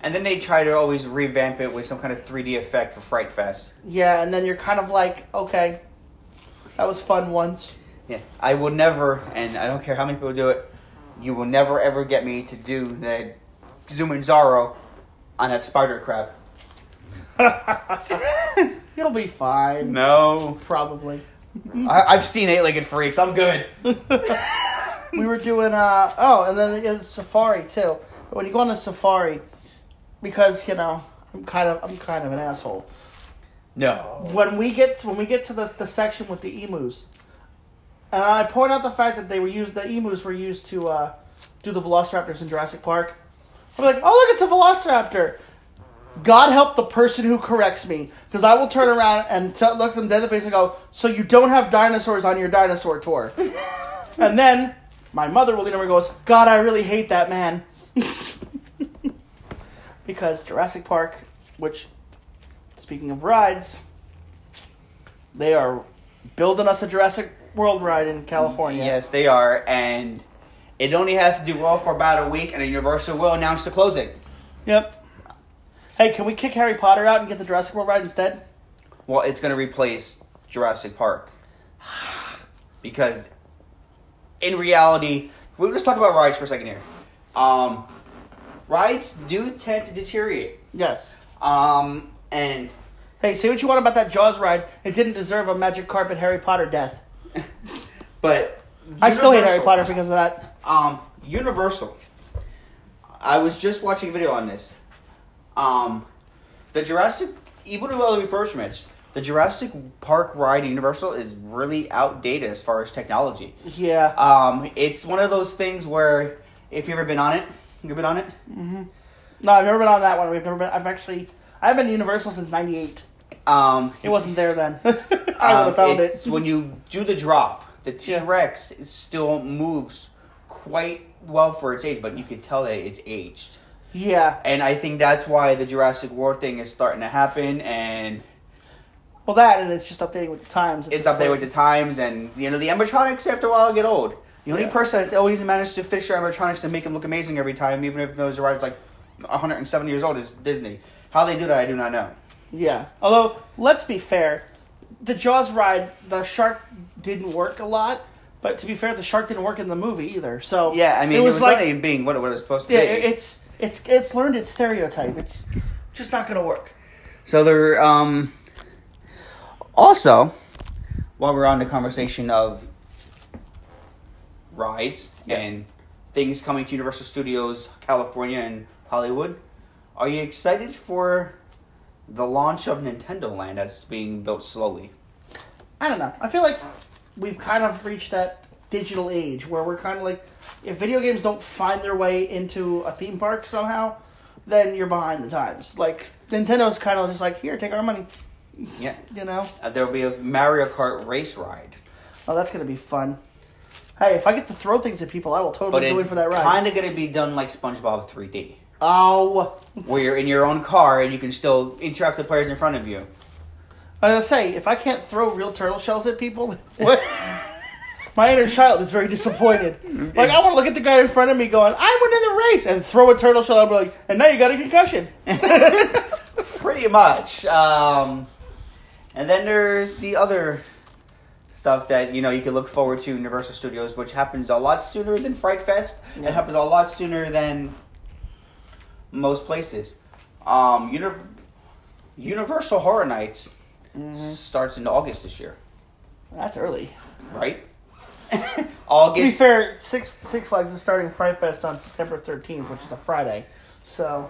And then they try to always revamp it with some kind of 3D effect for Fright Fest. Yeah, and then you're kind of like, okay, that was fun once. Yeah, I will never, and I don't care how many people do it, you will never ever get me to do the Zumanjaro on that spider crab. It'll be fine. No. Probably. I, I've seen eight-legged freaks. I'm good. we were doing uh oh, and then it's safari too. But when you go on the safari, because you know I'm kind of I'm kind of an asshole. No. When we get when we get to the the section with the emus, and I point out the fact that they were used the emus were used to uh, do the velociraptors in Jurassic Park. I'm like, oh look, it's a velociraptor. God help the person who corrects me, because I will turn around and t- look them dead in the face and go, "So you don't have dinosaurs on your dinosaur tour?" and then my mother will lean over and goes, "God, I really hate that man," because Jurassic Park, which, speaking of rides, they are building us a Jurassic World ride in California. Yes, they are, and it only has to do well for about a week, and Universal will announce the closing. Yep. Hey, can we kick Harry Potter out and get the Jurassic World ride instead? Well, it's going to replace Jurassic Park because, in reality, we'll just talk about rides for a second here. Um, rides do tend to deteriorate. Yes. Um, and Hey, say what you want about that Jaws ride. It didn't deserve a magic carpet Harry Potter death. but I still hate Harry Potter because of that. Um, Universal. I was just watching a video on this. Um, the Jurassic, even we first mentioned, the Jurassic Park ride in Universal is really outdated as far as technology. Yeah. Um, it's one of those things where if you've ever been on it, you've been on it. No, I've never been on that one. We've never been. I've actually. I haven't been to Universal since '98. Um, It wasn't there then. I would um, have found it. when you do the drop. The T Rex still moves quite well for its age, but you could tell that it's aged. Yeah. And I think that's why the Jurassic World thing is starting to happen, and Well, that and it's just updating with the times. it's updating point. with the times. And you know, the animatronics after a while get old. The only Yeah. person that's always managed to fix their animatronics to make them look amazing every time, even if those arrives like 170 years old, is Disney. How they do that, I do not know. Yeah. Although, let's be fair, the Jaws ride, the shark didn't work a lot. But to be fair, the shark didn't work in the movie either. So Yeah, I mean, it was, like only being what it was supposed to yeah, be. it- it's it's it's learned its stereotype. It's just not going to work. So they're um also while we're on the conversation of rides Yeah. and things coming to Universal Studios California and Hollywood, are you excited for the launch of Nintendo Land that's being built slowly? I don't know. I feel like we've kind of reached that digital age where we're kind of like, if video games don't find their way into a theme park somehow, then you're behind the times. Like Nintendo's kind of just like, here, take our money. Yeah. You know? Uh, there will be a Mario Kart race ride. Oh, that's gonna be fun. Hey, if I get to throw things at people, I will totally go in it's for that ride. kind of going to be done like SpongeBob 3D, oh, where you're in your own car and you can still interact with players in front of you. I was gonna say, if I can't throw real turtle shells at people, what? My inner child is very disappointed. Like I want to look at the guy in front of me, going, "I went in the race," and throw a turtle shell. I'm like, and now you got a concussion. Pretty much. Um, and then there's the other stuff that you know you can look forward to Universal Studios, which happens a lot sooner than Fright Fest. Yeah. It happens a lot sooner than most places. Um, Uni- Universal Horror Nights Mm-hmm. starts in August this year, That's early. right? To be fair, Six Six Flags is starting Fright Fest on September 13th, which is a Friday. So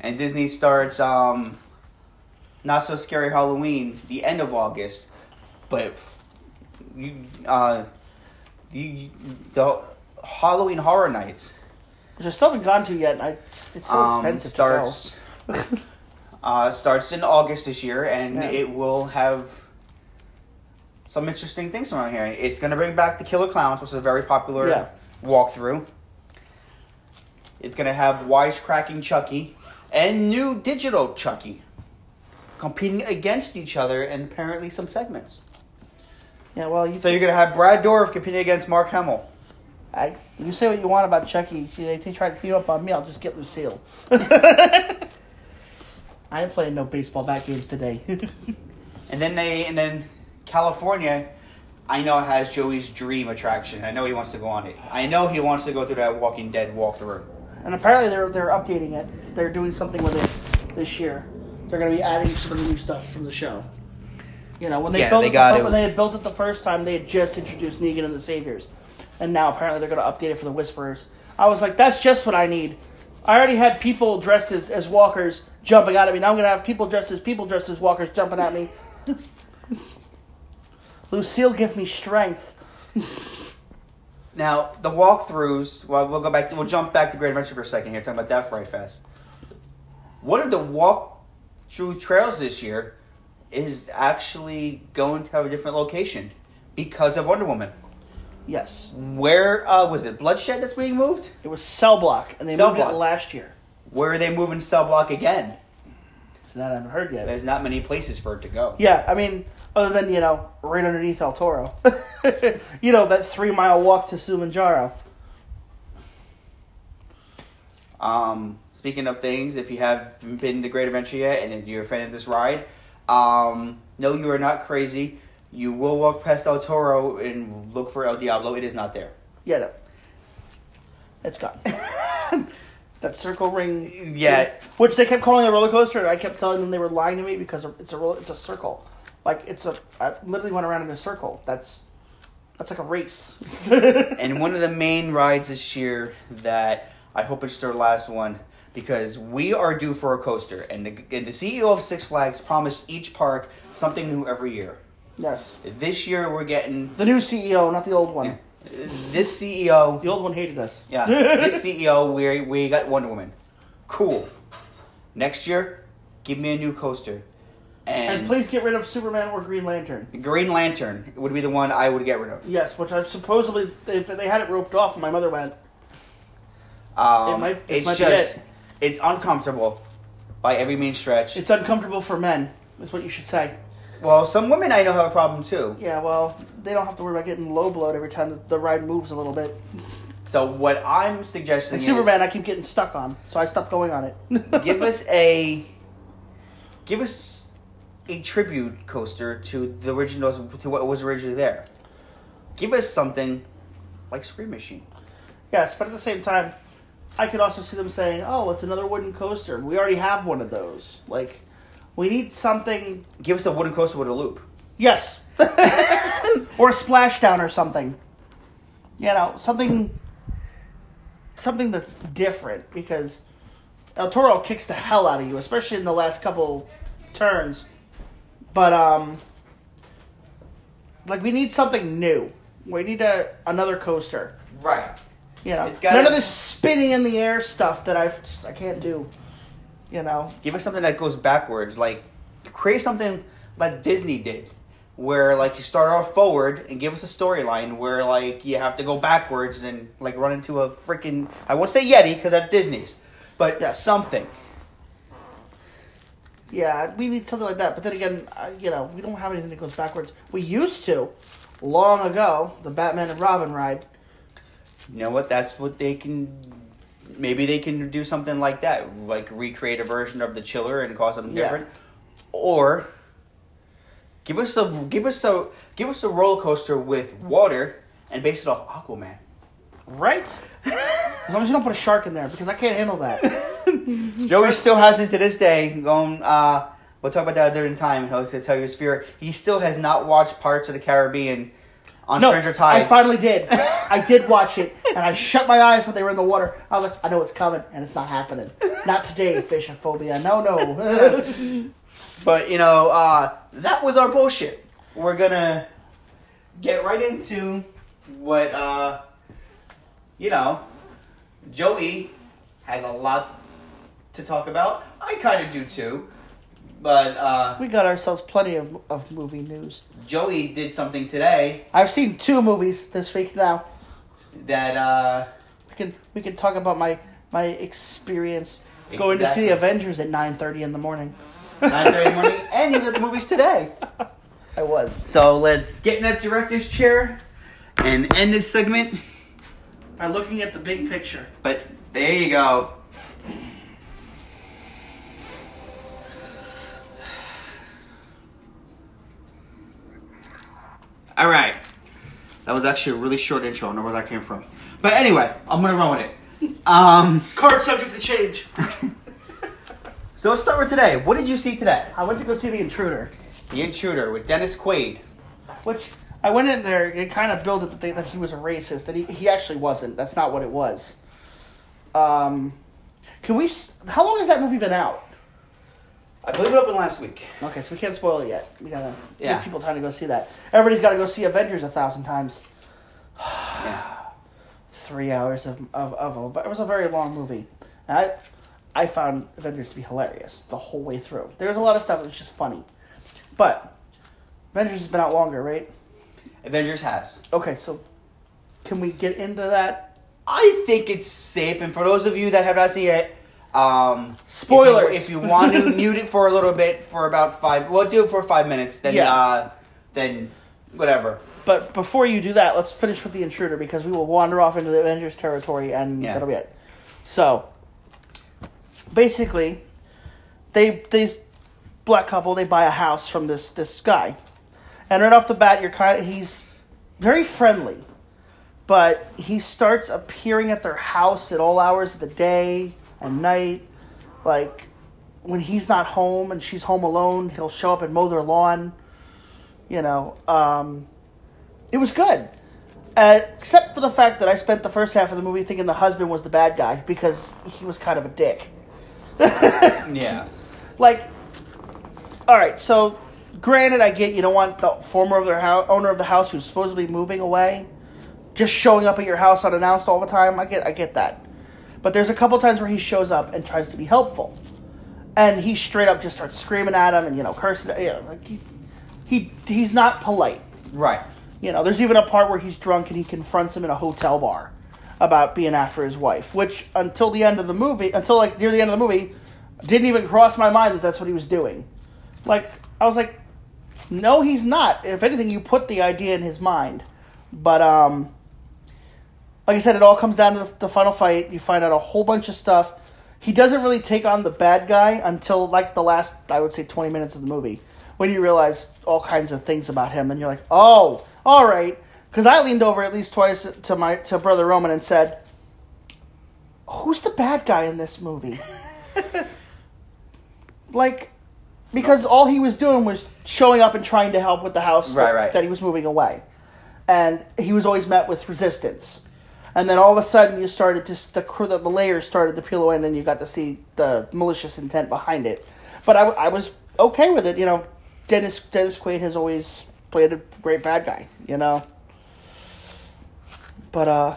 And Disney starts um, Not So Scary Halloween the end of August, but you uh, the the Halloween Horror Nights which I still haven't gone to yet. and I it's so um, expensive. starts uh, starts in August this year, and Yeah. it will have some interesting things around here. It's going to bring back the Killer Clowns, which is a very popular Yeah. walkthrough. It's going to have wisecracking Chucky and new digital Chucky competing against each other in apparently some segments. Yeah, well, you So you're going to have Brad Dourif competing against Mark Hamill. I, you say what you want about Chucky. They, they try to team up on me. I'll just get Lucille. I ain't playing no baseball bat games today. And then they and then California, I know has Joey's dream attraction. I know he wants to go on it. I know he wants to go through that Walking Dead walkthrough. and apparently they're they're updating it. They're doing something with it this year. They're going to be adding some of the new stuff from the show. You know, when they Yeah, built they it got fir- it. when they had built it the first time, they had just introduced Negan and the Saviors, and now apparently they're going to update it for the Whisperers. I was like, that's just what I need. I already had people dressed as, as walkers jumping out at me. Now I'm going to have people dressed as people dressed as walkers jumping at me. Lucille, give me strength. Now the walkthroughs. Well, we'll go back. To, we'll jump back to Great Adventure for a second here, talking about Death Fright Fest. One of the walk-through trails this year is actually going to have a different location because of Wonder Woman. Yes, Where uh, was it? Bloodshed that's being moved. it was Cell Block, and they Cell moved Block. it last year. Where are they moving Cell Block again? So that I haven't heard yet. There's not many places for it to go. Yeah, I mean, other than you know, right underneath El Toro, you know that three mile walk to Zumanjaro. Um, speaking of things, if you haven't been to Great Adventure yet and you're a fan of this ride, um, no, you are not crazy. You will walk past El Toro and look for El Diablo. It is not there. Yeah, no. it's gone. that circle ring. Yeah. which they kept calling a roller coaster, and I kept telling them they were lying to me because it's a it's a circle. Like it's a, I literally went around in a circle. That's that's like a race. And one of the main rides this year that I hope it's their last one because we are due for a coaster, and the, and the CEO of Six Flags promised each park something new every year. yes, This year we're getting the new CEO, not the old one. this E CEO The old one hated us. Yeah, this CEO, we we got Wonder Woman. Cool. Next year, give me a new coaster. And, And please get rid of Superman or Green Lantern. Green Lantern would be the one I would get rid of. Yes, which I supposedly they, they had it roped off, and my mother went. Um, It might- it's might just, it. it's uncomfortable by every mean stretch. It's uncomfortable for men, is what you should say. well, some women I know have a problem too. Yeah, well, they don't have to worry about getting low blowed every time the, ride moves a little bit. So what I'm suggesting And is Superman, I keep getting stuck on, so I stopped going on it. give us a give us a tribute coaster to the original to what was originally there. Give us something like Scream Machine. yes, but at the same time, I could also see them saying, "Oh, it's another wooden coaster. We already have one of those. Like, we need something." Give us a wooden coaster with a loop. Yes, or a splashdown or something. You know, something, something that's different because El Toro kicks the hell out of you, especially in the last couple turns. But um, like we need something new. We need a another coaster. Right. You know, It's gotta- none of this spinning in the air stuff that I just I can't do. You know, Give us something that goes backwards. Like create something like Disney did, where like you start off forward and give us a storyline where like you have to go backwards and like run into a freaking I won't say Yeti because that's Disney's, but Yes. something. Yeah, we need something like that. But then again, uh, you know, we don't have anything that goes backwards. We used to, long ago, the Batman and Robin ride. You know what? That's what they can. Maybe they can do something like that, like recreate a version of the chiller and cause something Yeah. different, or give us a give us a give us a roller coaster with water and base it off Aquaman. Right? As long as you don't put a shark in there, because I can't handle that. Joey still hasn't to this day gone. Uh, we'll talk about that a different time. He'll tell you his fear. He still has not watched Pirates of the Caribbean on No, Stranger Tides. I finally did. I did watch it, and I shut my eyes when they were in the water. I was like, I know it's coming, and it's not happening. Not today, fish phobia. No, no. But you know, uh, that was our bullshit. We're gonna get right into what uh, you know. Joey has a lot to talk about. I kind of do too. But uh, we got ourselves plenty of, of movie news. Joey did something today I've seen two movies this week now. that uh, We can we can talk about my my experience going to see Exactly. Avengers at nine thirty in the morning. nine thirty morning, and you got the movies today. I was. So let's get in that director's chair and end this segment. By looking at the big picture. But there you go. All right. That was actually a really short intro. I don't know where that came from. But anyway, I'm going to run with it. Um, Card subject to change. so let's start with today. What did you see today? I went to go see The Intruder. The Intruder with Dennis Quaid. Which I went in there. It kind of built it that, they, that he was a racist. That he he actually wasn't. That's not what it was. Um, can we? s- How long has that movie been out? I believe it opened last week. Okay, so we can't spoil it yet. We gotta Yeah. give people time to go see that. Everybody's got to go see Avengers a thousand times. Yeah. Three hours of of, of a, it was a very long movie. And I I found Avengers to be hilarious the whole way through. There was a lot of stuff that was just funny, but Avengers has been out longer, right? Avengers has. Okay, so can we get into that? I think it's safe, and for those of you that have not seen it, um, Spoilers. If you, if you want to mute it for a little bit, for about five, we'll do it for five minutes. Then, Yeah. uh, then whatever. But before you do that, let's finish with the intruder because we will wander off into the Avengers territory and Yeah. that'll be it. So basically, they these black couple they buy a house from this this guy, and right off the bat, you're kind he's very friendly, but he starts appearing at their house at all hours of the day and night, like when he's not home and she's home alone, he'll show up and mow their lawn. You know, um, it was good. Uh, except for the fact that I spent the first half of the movie thinking the husband was the bad guy because he was kind of a dick. Yeah. Like, all right, so granted, I get you don't want the former of their house, owner of the house who's supposedly moving away, just showing up at your house unannounced all the time. I get, I get that. But there's a couple times where he shows up and tries to be helpful, and he straight up just starts screaming at him and you know cursing. You know, like he, he he's not polite. Right. You know, there's even a part where he's drunk and he confronts him in a hotel bar about being after his wife, which until the end of the movie, until like near the end of the movie, didn't even cross my mind that that's what he was doing. Like, I was like, no, he's not. If anything, you put the idea in his mind. But, um, like I said, it all comes down to the, the final fight. You find out a whole bunch of stuff. He doesn't really take on the bad guy until like the last, I would say, 20 minutes of the movie when you realize all kinds of things about him and you're like, oh, all right. Because I leaned over at least twice to my to brother Roman and said, "Who's the bad guy in this movie?" like, because all he was doing was showing up and trying to help with the house Right, that, right. that he was moving away, and he was always met with resistance. And then all of a sudden, you started to the cr- the layers started to peel away, and then you got to see the malicious intent behind it. But I, I was okay with it. You know, Dennis Dennis Quaid has always played a great bad guy. You know, but uh,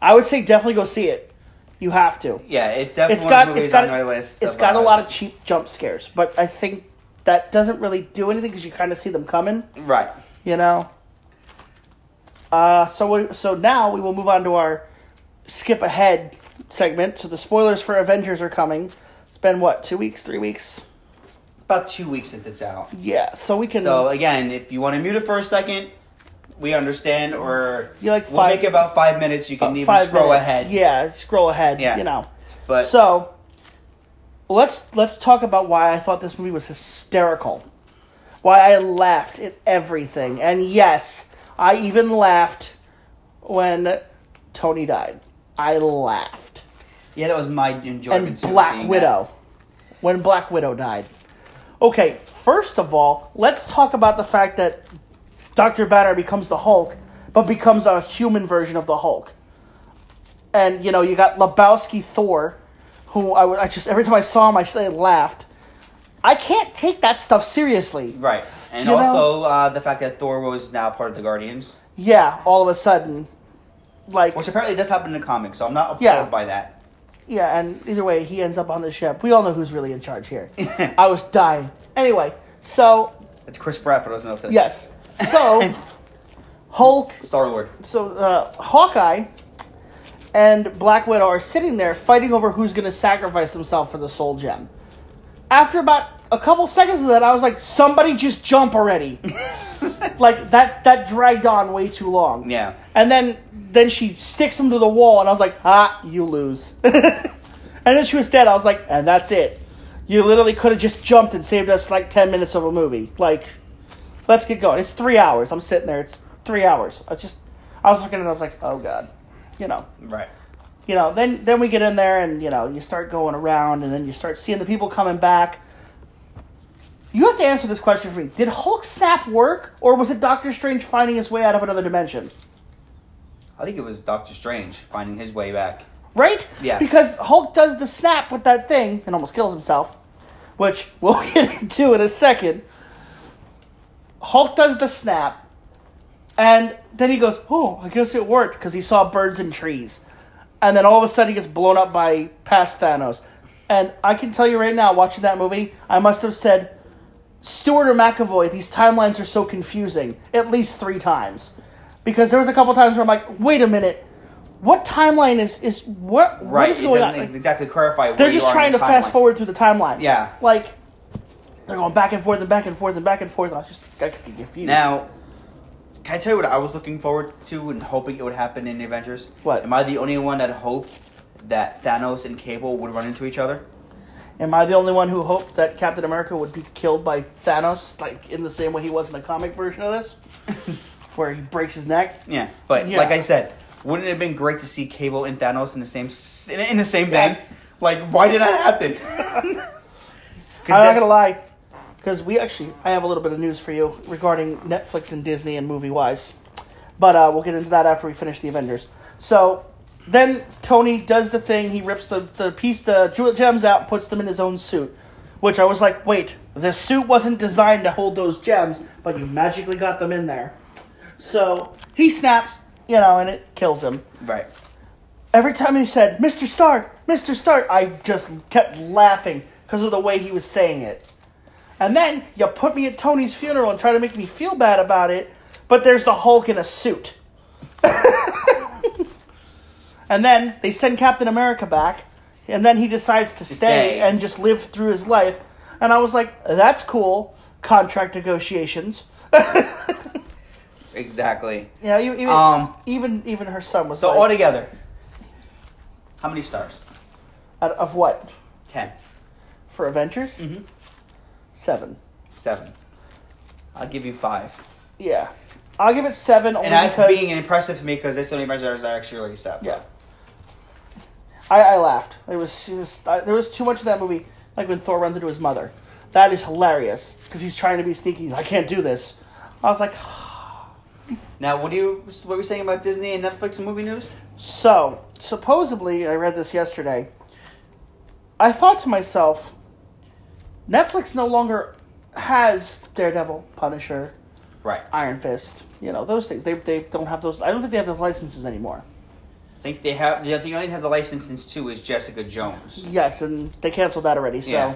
I would say definitely go see it. You have to. Yeah, it's definitely It's one got of the it's got on my list. it's got a uh, lot of cheap jump scares, but I think that doesn't really do anything because you kind of see them coming. Right. You know. Uh, so we, so now we will move on to our skip ahead segment. So the spoilers for Avengers are coming. It's been what two weeks, three weeks? About two weeks since it's out. Yeah. So we can. So again, if you want to mute it for a second, we understand. Or You like we'll five- make it about five minutes. You can even scroll minutes. ahead. Yeah, scroll ahead. Yeah. You know. But So let's let's talk about why I thought this movie was hysterical. Why I laughed at everything. And yes, I even laughed when Tony died. I laughed. yeah, that was my enjoyment. And Black Widow. When Black Widow died. Okay, first of all, let's talk about the fact that Dr. Banner becomes the Hulk, but becomes a human version of the Hulk. And, you know, you got Lebowski Thor, who I just, every time I saw him, I, just, I laughed. I can't take that stuff seriously. Right, and You also uh, the fact that Thor was now part of the Guardians, Yeah, all of a sudden. Like, which apparently does happen in the comics. So I'm not appalled Yeah. by that. yeah, and either way, he ends up on the ship. We all know who's really in charge here. I was dying. Anyway, so, It's Chris Pratt for those who know. yes. So, Hulk Star Lord. so uh, Hawkeye and Black Widow are sitting there fighting over who's going to sacrifice himself for the soul gem. After about a couple seconds of that, I was like, "Somebody just jump already!" like that that dragged on way too long. Yeah. And then then she sticks him to the wall, and I was like, "Ah, you lose." and then she was dead. I was like, "And that's it." You literally could have just jumped and saved us like ten minutes of a movie. Like, let's get going. It's three hours. I'm sitting there. It's three hours. I just, I was looking and. I was like, oh god, you know, Right. You know. Then then we get in there and you know you start going around and then you start seeing the people coming back. You have to answer this question for me. Did Hulk snap work, or was it Doctor Strange finding his way out of another dimension? I think it was Doctor Strange finding his way back. Right? Yeah. Because Hulk does the snap with that thing and almost kills himself, which we'll get into in a second. Hulk does the snap, and then he goes, "Oh, I guess it worked," because he saw birds and trees, and then all of a sudden he gets blown up by past Thanos. And I can tell you right now, watching that movie, I must have said, "Stewart or McAvoy, these timelines are so confusing." At least three times, because there was a couple times where I'm like, "Wait a minute." What timeline is is what what Right. is It going on? exactly clarify. They're just trying to fast forward through the timeline. Yeah. Like they're going back and forth and back and forth and back and forth. And I was just I could get confused. Now, can I tell you what I was looking forward to and hoping it would happen in the Avengers? What? Am I the only one that hoped that Thanos and Cable would run into each other? Am I the only one who hoped that Captain America would be killed by Thanos, like in the same way he was in the comic version of this, where he breaks his neck? Yeah, but Yeah. like I said, wouldn't it have been great to see Cable and Thanos in the same in, the same thing? Yes. Like, why did that happen? I'm not gonna lie, because we actually I have a little bit of news for you regarding Netflix and Disney and movie wise, but uh, we'll get into that after we finish the Avengers. So then Tony does the thing. He rips the the piece the jewel gems out, puts them in his own suit, which I was like, wait, the suit wasn't designed to hold those gems, but you magically got them in there. So he snaps, you know, and it kills him. Right. Every time he said, Mr. Stark, Mr. Stark, I just kept laughing because of the way he was saying it. And then you put me at Tony's funeral and try to make me feel bad about it, but there's the Hulk in a suit. and then they send Captain America back, and then he decides to stay, stay. and just live through his life. And I was like, that's cool. Contract negotiations. Exactly. You know, even, Um, even, even her son was So like, altogether, how many stars? out of what? Ten. For Avengers? Mhm. Seven. Seven. I'll give you five. Yeah, I'll give it seven only And that's because being impressive to me because this only Avengers I actually really set. yeah. I, I laughed. It was, was I, there was too much of that movie, like when Thor runs into his mother. That is hilarious because he's trying to be sneaky. I can't do this. I was like, Now, what do you what were you saying about Disney and Netflix and movie news? so supposedly I read this yesterday. I thought to myself, Netflix no longer has Daredevil, Punisher, Right. Iron Fist. You know those things. They they don't have those. I don't think they have those licenses anymore. I think they have. The only have the licenses to is Jessica Jones. Yes, and they canceled that already. So, Yeah.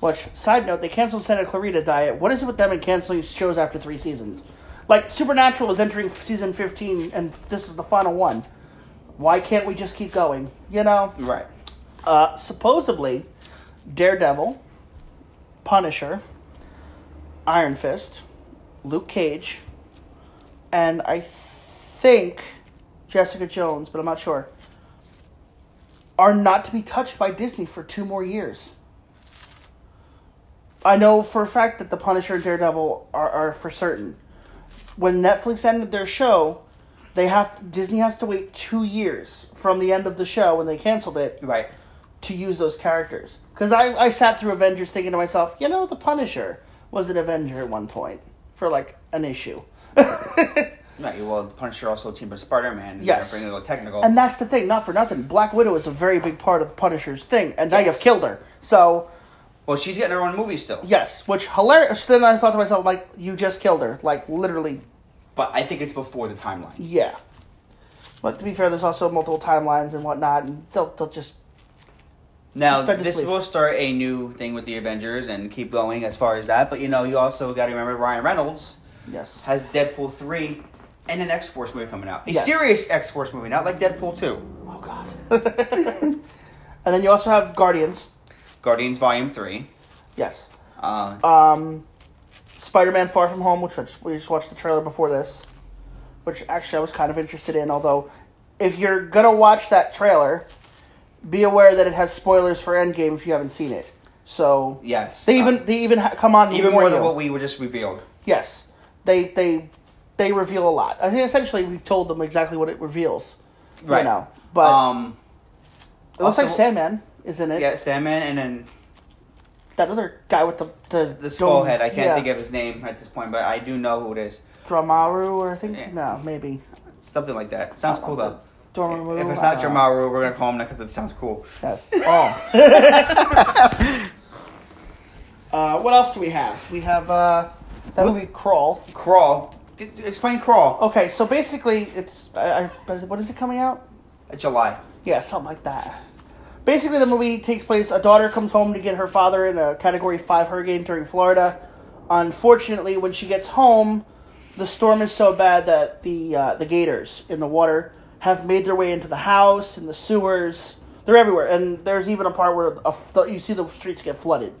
which side note, they canceled Santa Clarita Diet. What is it with them and canceling shows after three seasons? Like Supernatural is entering season fifteen, and this is the final one. Why can't we just keep going? You know. Right. Uh, supposedly, Daredevil, Punisher, Iron Fist, Luke Cage, and I think Jessica Jones, but I'm not sure, are not to be touched by Disney for two more years. I know for a fact that the Punisher and Daredevil are, are for certain. When Netflix ended their show, they have Disney has to wait two years from the end of the show when they canceled it Right. to use those characters. Because I, I sat through Avengers thinking to myself, you know, the Punisher was an Avenger at one point for like an issue. Right. Well, Punisher also teamed with Spider Man. Yes. Bring a little technical. and that's the thing, not for nothing. Black Widow is a very big part of the Punisher's thing, and Yes. you've killed her. So, well, she's getting her own movie still. yes, which hilarious. Then I thought to myself, like, you just killed her. Like, literally, But I think it's before the timeline. yeah. But to be fair, there's also multiple timelines and whatnot, and they'll, they'll just. Now, Suspend this will start a new thing with the Avengers and keep going as far as that. But you know, you also got to remember Ryan Reynolds Yes. has Deadpool three and an X Force movie coming out. A Yes. serious X Force movie, not like Deadpool two. Oh, God. and then you also have Guardians. Guardians Volume three. Yes. Uh, Um, Spider-Man: Far From Home, which we just watched the trailer before this, which actually I was kind of interested in. Although, if you're gonna watch that trailer, be aware that it has spoilers for Endgame if you haven't seen it. So yes. they even they even ha- come on even more than you. what we were just revealed. Yes, they they they reveal a lot. I think essentially we told them exactly what it reveals. Right. You know, but um, it looks like also- Sandman is in it. yeah, Sandman, and then that other guy with the the The skull head. I can't yeah, think of his name at this point, but I do know who it is. Dramaru or I think Yeah. no maybe Something like that. Sounds cool though. Dormammu. If it's not don't. Jamaru, we're gonna call him that because it sounds cool. Yes. Oh. uh, what else do we have? We have uh, that movie Crawl. Crawl. D- explain Crawl. Okay, so basically, it's I, I, what is it coming out? July. Yeah, something like that. Basically, the movie takes place. A daughter comes home to get her father in a Category Five hurricane during Florida. Unfortunately, when she gets home, the storm is so bad that the uh, the gators in the water have made their way into the house and the sewers. They're everywhere, and there's even a part where a, you see the streets get flooded.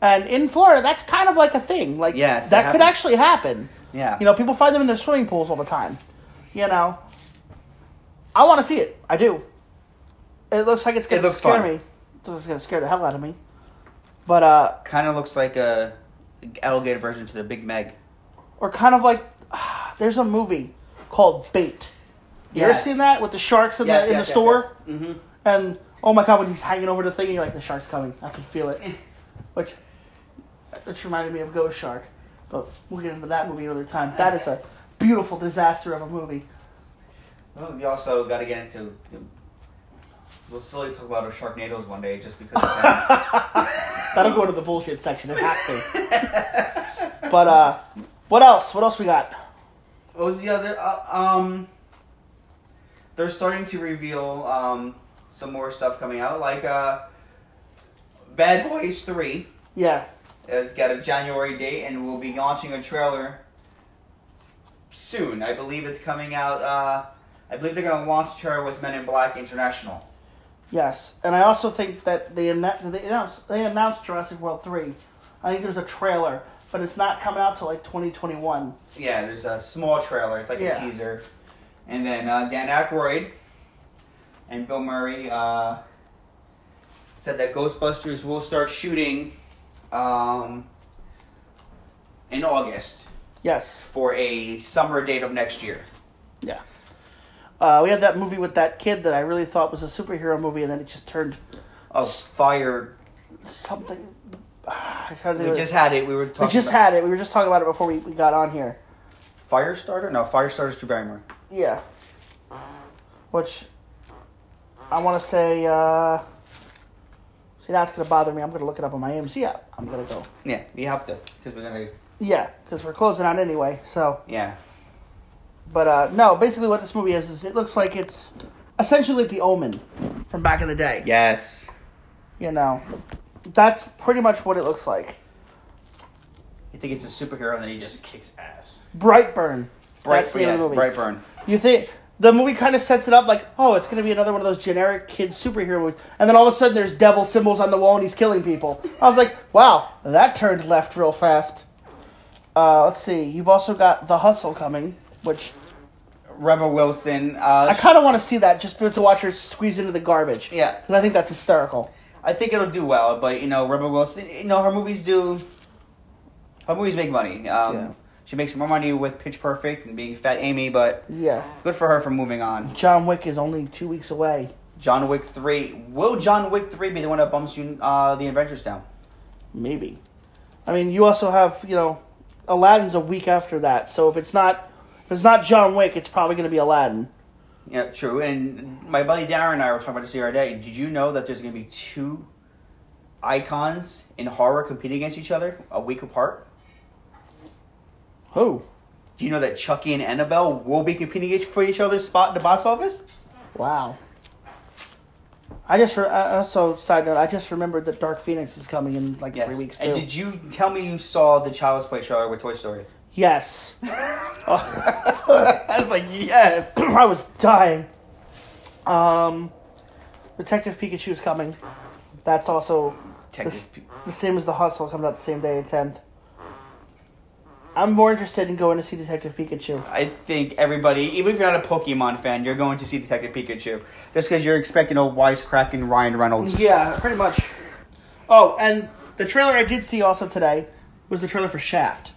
And in Florida, that's kind of like a thing. Like Yes, that could actually happen. Yeah. You know, people find them in their swimming pools all the time. You know, I want to see it. I do. It looks like it's gonna It scare fun. me. It's gonna scare the hell out of me. But uh, Kind of looks like a alligator version to the Big Meg. or kind of like, there's a movie called Bait. You ever Yes. seen that with the sharks in the in the store? Mm-hmm. And oh my god, when he's hanging over the thing, you're like, the shark's coming. I can feel it. Which, which reminded me of Ghost Shark. But we'll get into that movie another time. That is a beautiful disaster of a movie. Well, we also got to get into. We'll slowly talk about our Sharknadoes one day, just because. Of that. That'll go to the bullshit section. It has to. but uh, what else? What else we got? what was the other? Uh, um, they're starting to reveal um some more stuff coming out, like uh, Bad Boys Three Yeah, has got a January date, and we'll be launching a trailer soon. I believe it's coming out. Uh, I believe they're going to launch trailer with Men in Black International. yes, and I also think that they anna- they announced they announced Jurassic World three. I think there's a trailer, but it's not coming out till like 2021. Yeah, there's a small trailer. It's like Yeah. a teaser. And then uh, Dan Aykroyd and Bill Murray uh, said that Ghostbusters will start shooting um, in August Yes, for a summer date of next year. yeah. Uh, we had that movie with that kid that I really thought was a superhero movie, and then it just turned Of Fire. something. I can't We just it. had it. We were we just about had it. We were just talking about it before we, we got on here. Firestarter? No, Firestarter's Drew Barrymore. Yeah. Which I want to say. Uh, see, that's gonna bother me. I'm gonna look it up on my AMC app. I'm gonna go. Yeah, we have to. Because we're to. Yeah, because we're closing out anyway. So, Yeah. but uh, no. Basically, what this movie is is it looks like it's essentially The Omen from back in the day. Yes. You know, that's pretty much what it looks like. You think it's a superhero and then he just kicks ass. Brightburn. Bright, That's the yes. Brightburn. You think the movie kind of sets it up like, oh, it's going to be another one of those generic kid superhero movies, and then all of a sudden there's devil symbols on the wall and he's killing people. I was like, wow, that turned left real fast. Uh, let's see. You've also got The Hustle coming, which Rebel Wilson. Uh, I kind of want to see that just to watch her squeeze into the garbage. Yeah. because I think that's hysterical. I think it'll do well, but you know, Rebel Wilson, you know, her movies do. Her movies make money. Um, Yeah. She makes more money with Pitch Perfect and being Fat Amy, but Yeah, good for her for moving on. John Wick is only two weeks away. John Wick three. Will John Wick three be the one that bumps you uh, the Avengers down? Maybe. I mean, you also have you know, Aladdin's a week after that. So if it's not if it's not John Wick, it's probably going to be Aladdin. Yeah, true. And my buddy Darren and I were talking about this the other day. Did you know that there's going to be two icons in horror competing against each other a week apart? Who? Do you know that Chucky and Annabelle will be competing for each other's spot in the box office? Wow. I just re- uh, also side note. I just remembered that Dark Phoenix is coming in like Yes. three weeks too. and did you tell me you saw the Child's Play trailer with Toy Story? yes. I was like, yes. I was dying. Um, Detective Pikachu is coming. That's also the, the same as the Hustle. Comes out the same day, tenth. I'm more interested in going to see Detective Pikachu. I think everybody, even if you're not a Pokemon fan, you're going to see Detective Pikachu just because you're expecting a wisecracking Ryan Reynolds. Yeah, pretty much. Oh, and the trailer I did see also today was the trailer for Shaft.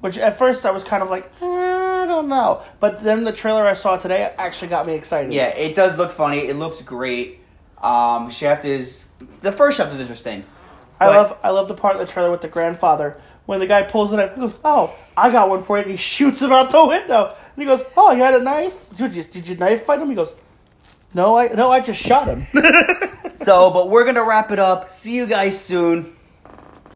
Which at first I was kind of like, eh, I don't know. But then the trailer I saw today actually got me excited. Yeah, it does look funny. It looks great. Um, Shaft is the first Shaft is interesting. I But- love I love the part of the trailer with the grandfather when the guy pulls the knife. He goes, "Oh, I got one for you." And he shoots him out the window. And he goes, "Oh, you had a knife? Did you did you knife fight him?" He goes, "No, I no, I just shot him." So, but we're gonna wrap it up. See you guys soon.